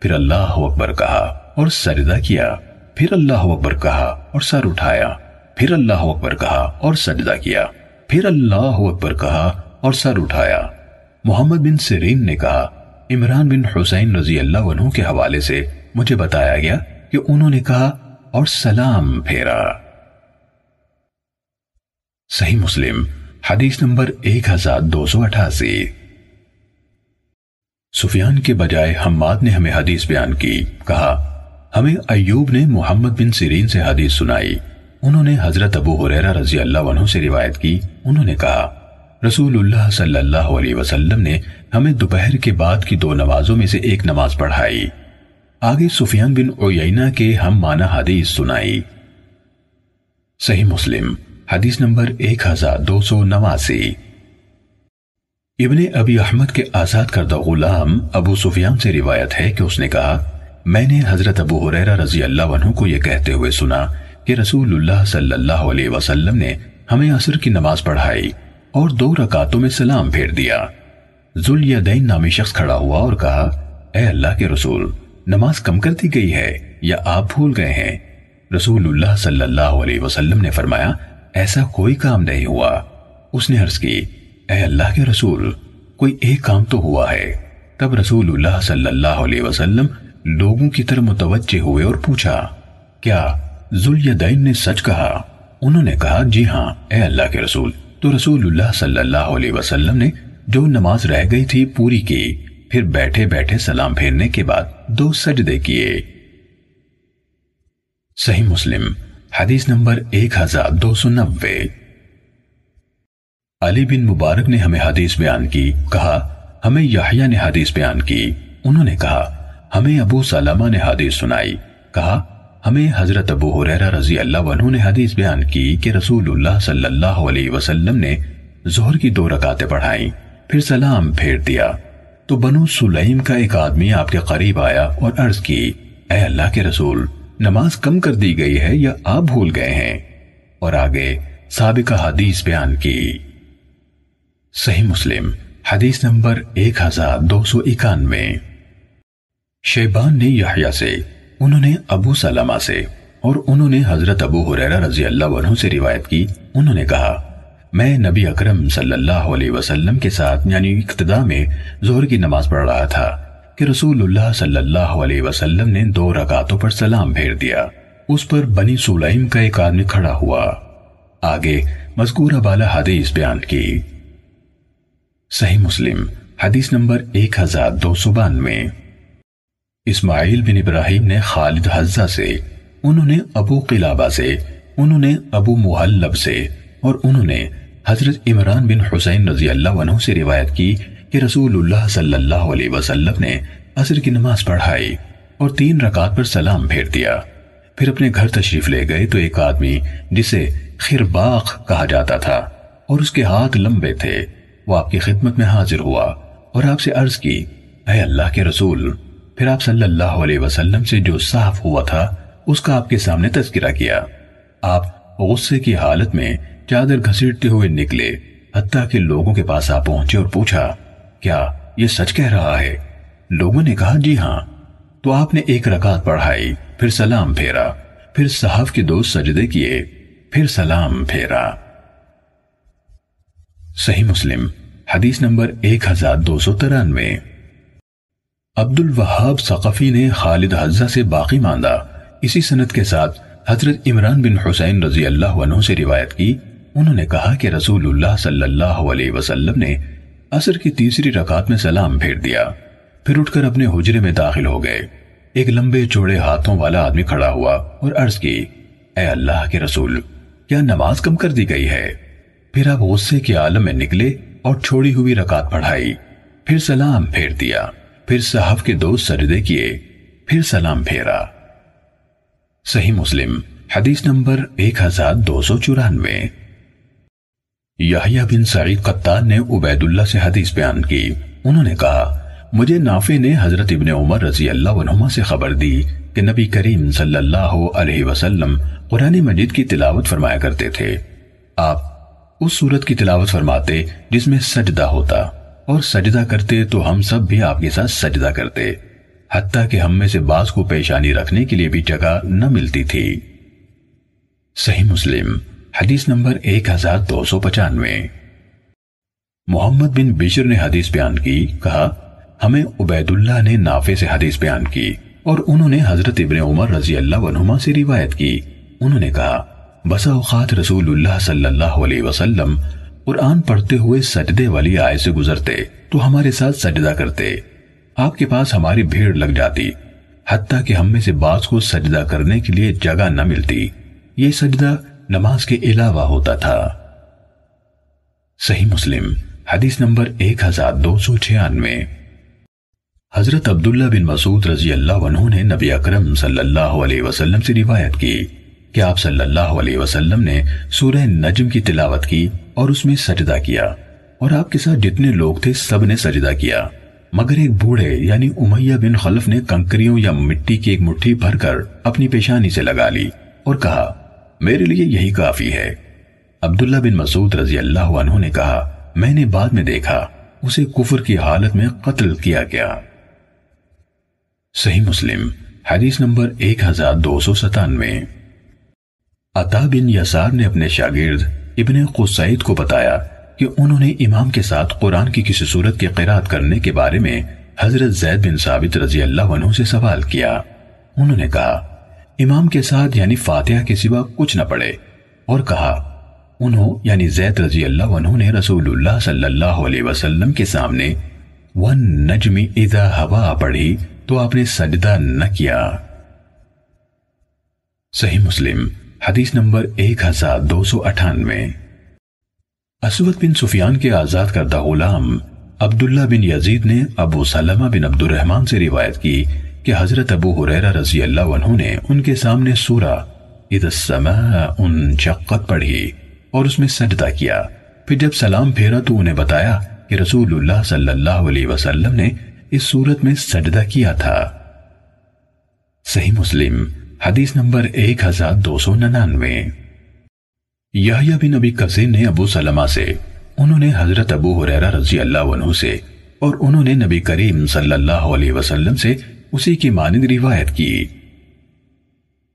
پھر اللہ اکبر کہا اور سجدہ کیا۔ پھر اللہ اکبر کہا اور سر اٹھایا۔ پھر اللہ اکبر کہا اور سجدہ کیا۔ پھر اللہ اکبر کہا اور سر اٹھایا۔ محمد بن سیرین نے کہا، عمران بن حسین رضی اللہ عنہ کے حوالے سے مجھے بتایا گیا کہ انہوں نے کہا اور سلام پھیرا۔ صحیح مسلم، حدیث نمبر ایک ہزار دو سو اٹھاسی۔ سفیان کے بجائے حماد نے ہمیں حدیث بیان کی، کہا، ہمیں ایوب نے محمد بن سیرین سے حدیث سنائی۔ انہوں نے حضرت ابو حریرہ رضی اللہ عنہ سے روایت کی۔ انہوں نے کہا، رسول اللہ صلی اللہ علیہ وسلم نے ہمیں دوپہر کے بعد کی دو نمازوں میں سے ایک نماز پڑھائی۔ آگے سفیان بن عیینہ کے ہم مانا حدیث سنائی۔ صحیح مسلم، حدیث نمبر ایک ہزار دو سو نواسی۔ ابن ابی احمد کے آزاد کردہ غلام ابو سفیان سے روایت ہے کہ اس نے کہا، میں نے حضرت ابو حریرہ رضی اللہ عنہ کو یہ کہتے ہوئے سنا کہ رسول اللہ صلی اللہ علیہ وسلم نے ہمیں عصر کی نماز پڑھائی اور دو رکعتوں میں سلام پھیر دیا۔ ذل یدین نامی شخص کھڑا ہوا اور کہا، اے اللہ کے رسول، نماز کم کر دی گئی ہے یا آپ بھول گئے ہیں؟ رسول اللہ صلی اللہ علیہ وسلم نے فرمایا، ایسا کوئی کام نہیں ہوا۔ اس نے عرض کی، اے اللہ کے رسول، کوئی ایک کام تو ہوا ہے۔ تب رسول اللہ صلی اللہ علیہ وسلم لوگوں کی طرح متوجہ ہوئے اور پوچھا، کیا ذولیدین نے سچ کہا۔ انہوں نے کہا جی ہاں اے اللہ کے رسول، تو رسول اللہ صلی اللہ علیہ وسلم نے جو نماز رہ گئی تھی پوری کی، پھر بیٹھے بیٹھے سلام پھیرنے کے بعد دو سجدے کیے۔ صحیح مسلم، حدیث نمبر ایک ہزار دو سو نوے۔ علی بن مبارک نے ہمیں حدیث بیان کی، کہا، ہمیں یحییٰ نے حدیث بیان کی۔ انہوں نے کہا، ہمیں ابو سلمہ نے حدیث سنائی۔ کہا ہمیں حضرت ابو حریرہ رضی اللہ عنہ نے حدیث بیان کی کہ رسول اللہ صلی اللہ علیہ وسلم نے ظہر کی دو رکعتیں پڑھائیں، پھر سلام پھیر دیا۔ تو بنو سلیم کا ایک آدمی آپ کے قریب آیا اور عرض کی، اے اللہ کے رسول، نماز کم کر دی گئی ہے یا آپ بھول گئے ہیں؟ اور آگے سابقہ حدیث بیان کی۔ صحیح مسلم، حدیث نمبر ایک ہزار دو سو اکانوے۔ شیبان نے یحییٰ سے انہوں نے ابو سلمہ سے اور انہوں نے حضرت ابو حریرہ رضی اللہ عنہ سے روایت کی۔ انہوں نے کہا، میں نبی اکرم صلی اللہ علیہ وسلم کے ساتھ یعنی اقتدا میں ظہر کی نماز پڑھ رہا تھا کہ رسول اللہ صلی اللہ علیہ وسلم نے دو رکعتوں پر سلام پھیر دیا۔ اس پر بنی سولائم کا ایک آدمی کھڑا ہوا۔ آگے مذکورہ بالا حدیث بیان کی۔ صحیح مسلم، حدیث نمبر ایک ہزار دو سو بانوے۔ اسماعیل بن ابراہیم نے خالد حزہ سے، انہوں نے ابو قلابہ سے، انہوں نے ابو محلب سے، اور انہوں نے حضرت عمران بن حسین رضی اللہ عنہ سے روایت کی کہ رسول اللہ صلی اللہ علیہ وسلم نے عصر کی نماز پڑھائی اور تین رکعت پر سلام پھیر دیا۔ پھر اپنے گھر تشریف لے گئے تو ایک آدمی جسے خرباق کہا جاتا تھا اور اس کے ہاتھ لمبے تھے۔ وہ آپ کی خدمت میں حاضر ہوا اور آپ سے عرض کی، اے اللہ کے رسول پھر آپ صلی اللہ علیہ وسلم سے جو صاف ہوا تھا، اس کا آپ کے سامنے تذکرہ کیا۔ آپ غصے کی حالت میں چادر گھسیٹتے ہوئے نکلے، حتیٰ کہ لوگوں کے پاس آپ پہنچے اور پوچھا، کیا یہ سچ کہہ رہا ہے؟ لوگوں نے کہا جی ہاں۔ تو آپ نے ایک رکعت پڑھائی، پھر سلام پھیرا، پھر صحف کے دو سجدے کیے، پھر سلام پھیرا۔ صحیح مسلم، حدیث نمبر ایک ہزار دو سو ترانوے۔ عبد الوہاب ثقفی نے خالد حزہ سے باقی ماندہ اسی سنت کے ساتھ حضرت عمران بن حسین رضی اللہ عنہ سے روایت کی، انہوں نے کہا کہ رسول اللہ صلی اللہ علیہ وسلم نے عصر کی تیسری رکعت میں سلام پھیر دیا۔ پھر اٹھ کر اپنے حجرے میں داخل ہو گئے۔ ایک لمبے چوڑے ہاتھوں والا آدمی کھڑا ہوا اور عرض کی، اے اللہ کے رسول، کیا نماز کم کر دی گئی ہے؟ پھر آپ غصے کے عالم میں نکلے اور چھوڑی ہوئی رکعت پڑھائی پھر سلام پھیر دیا۔ پھر صحف کے دو سجدے کیے، پھر سلام پھیرا۔ صحیح مسلم، حدیث نمبر ایک ہزار دو سو چورانوے۔ یحییٰ بن سعید قطان نے عبید اللہ سے حدیث بیان کی۔ انہوں نے کہا، مجھے نافع نے حضرت ابن عمر رضی اللہ عنہما سے خبر دی کہ نبی کریم صلی اللہ علیہ وسلم قرآن مجید کی تلاوت فرمایا کرتے تھے۔ آپ اس صورت کی تلاوت فرماتے جس میں سجدہ ہوتا۔ اور سجدہ کرتے تو ہم سب بھی آپ کے ساتھ سجدہ کرتے، حتیٰ کہ ہم میں سے بعض کو پیشانی رکھنے کے لیے بھی جگہ نہ ملتی تھی۔ صحیح مسلم، حدیث نمبر ایک ہزار دو سو پچانوے۔ محمد بن بشر نے حدیث بیان کی، کہا، ہمیں عبید اللہ نے نافع سے حدیث بیان کی اور انہوں نے حضرت ابن عمر رضی اللہ عنہما سے روایت کی۔ انہوں نے کہا، بسا اوقات رسول اللہ صلی اللہ علیہ وسلم قرآن پڑھتے ہوئے سجدے والی آئے سے گزرتے، تو ہمارے ساتھ سجدہ کرتے۔ آپ کے پاس ہماری بھیڑ لگ جاتی، حتیٰ کہ ہم میں سے بعض کو سجدہ کرنے کے لیے جگہ نہ ملتی۔ یہ سجدہ نماز کے علاوہ ہوتا تھا۔ صحیح مسلم، حدیث نمبر ایک ہزار دو سو چھیانوے۔ حضرت عبداللہ بن مسعود رضی اللہ عنہ نے نبی اکرم صلی اللہ علیہ وسلم سے روایت کی کہ آپ صلی اللہ علیہ وسلم نے سورہ نجم کی تلاوت کی۔ اور اس میں سجدہ کیا۔ اور آپ کے ساتھ جتنے لوگ تھے، سب نے سجدہ کیا۔ مگر ایک بوڑھے یعنی امیہ بن خلف نے کنکریوں یا مٹی کی ایک مٹھی بھر کر اپنی پیشانی سے لگا لی اور کہا، میرے لیے یہی کافی ہے۔ عبداللہ بن مسعود رضی اللہ عنہ نے کہا، میں نے بعد میں دیکھا، اسے کفر کی حالت میں قتل کیا گیا۔ صحیح مسلم، حدیث نمبر ایک ہزار دو سو ستانوے۔ عطا بن یسار نے اپنے شاگرد ابن قصید کو بتایا کہ انہوں نے امام کے ساتھ قرآن کی کسی صورت کی قرآت کرنے کے بارے میں حضرت زید بن ثابت رضی اللہ عنہ سے سوال کیا۔ انہوں نے کہا، امام کے ساتھ یعنی فاتحہ کے سوا کچھ نہ پڑے اور کہا، انہوں یعنی زید رضی اللہ عنہ نے رسول اللہ صلی اللہ علیہ وسلم کے سامنے ون نجمی اذا ہوا پڑھی تو آپ نے سجدہ نہ کیا۔ صحیح مسلم۔ حدیث نمبر ایک ہزار دو سو اٹھانوے۔ اسود بن سفیان کے آزاد کردہ غلام عبداللہ بن یزید نے ابو سلمہ بن عبد الرحمن سے روایت کی کہ حضرت ابو حریرہ رضی اللہ عنہ نے ان کے سامنے سورہ اذا السماء انشقت پڑھی اور اس میں سجدہ کیا۔ پھر جب سلام پھیرا تو انہیں بتایا کہ رسول اللہ صلی اللہ علیہ وسلم نے اس صورت میں سجدہ کیا تھا۔ صحیح مسلم۔ حدیث نمبر ایک ہزار دو سو ننانوے۔ یحییٰ بن ابی قزین نے ابو سلمہ سے، انہوں نے حضرت ابو حریرہ رضی اللہ عنہ سے، اور انہوں نے نبی کریم صلی اللہ علیہ وسلم سے اسی کی مانند روایت کی۔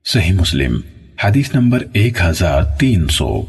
صحیح مسلم، حدیث نمبر ایک ہزار تین سو۔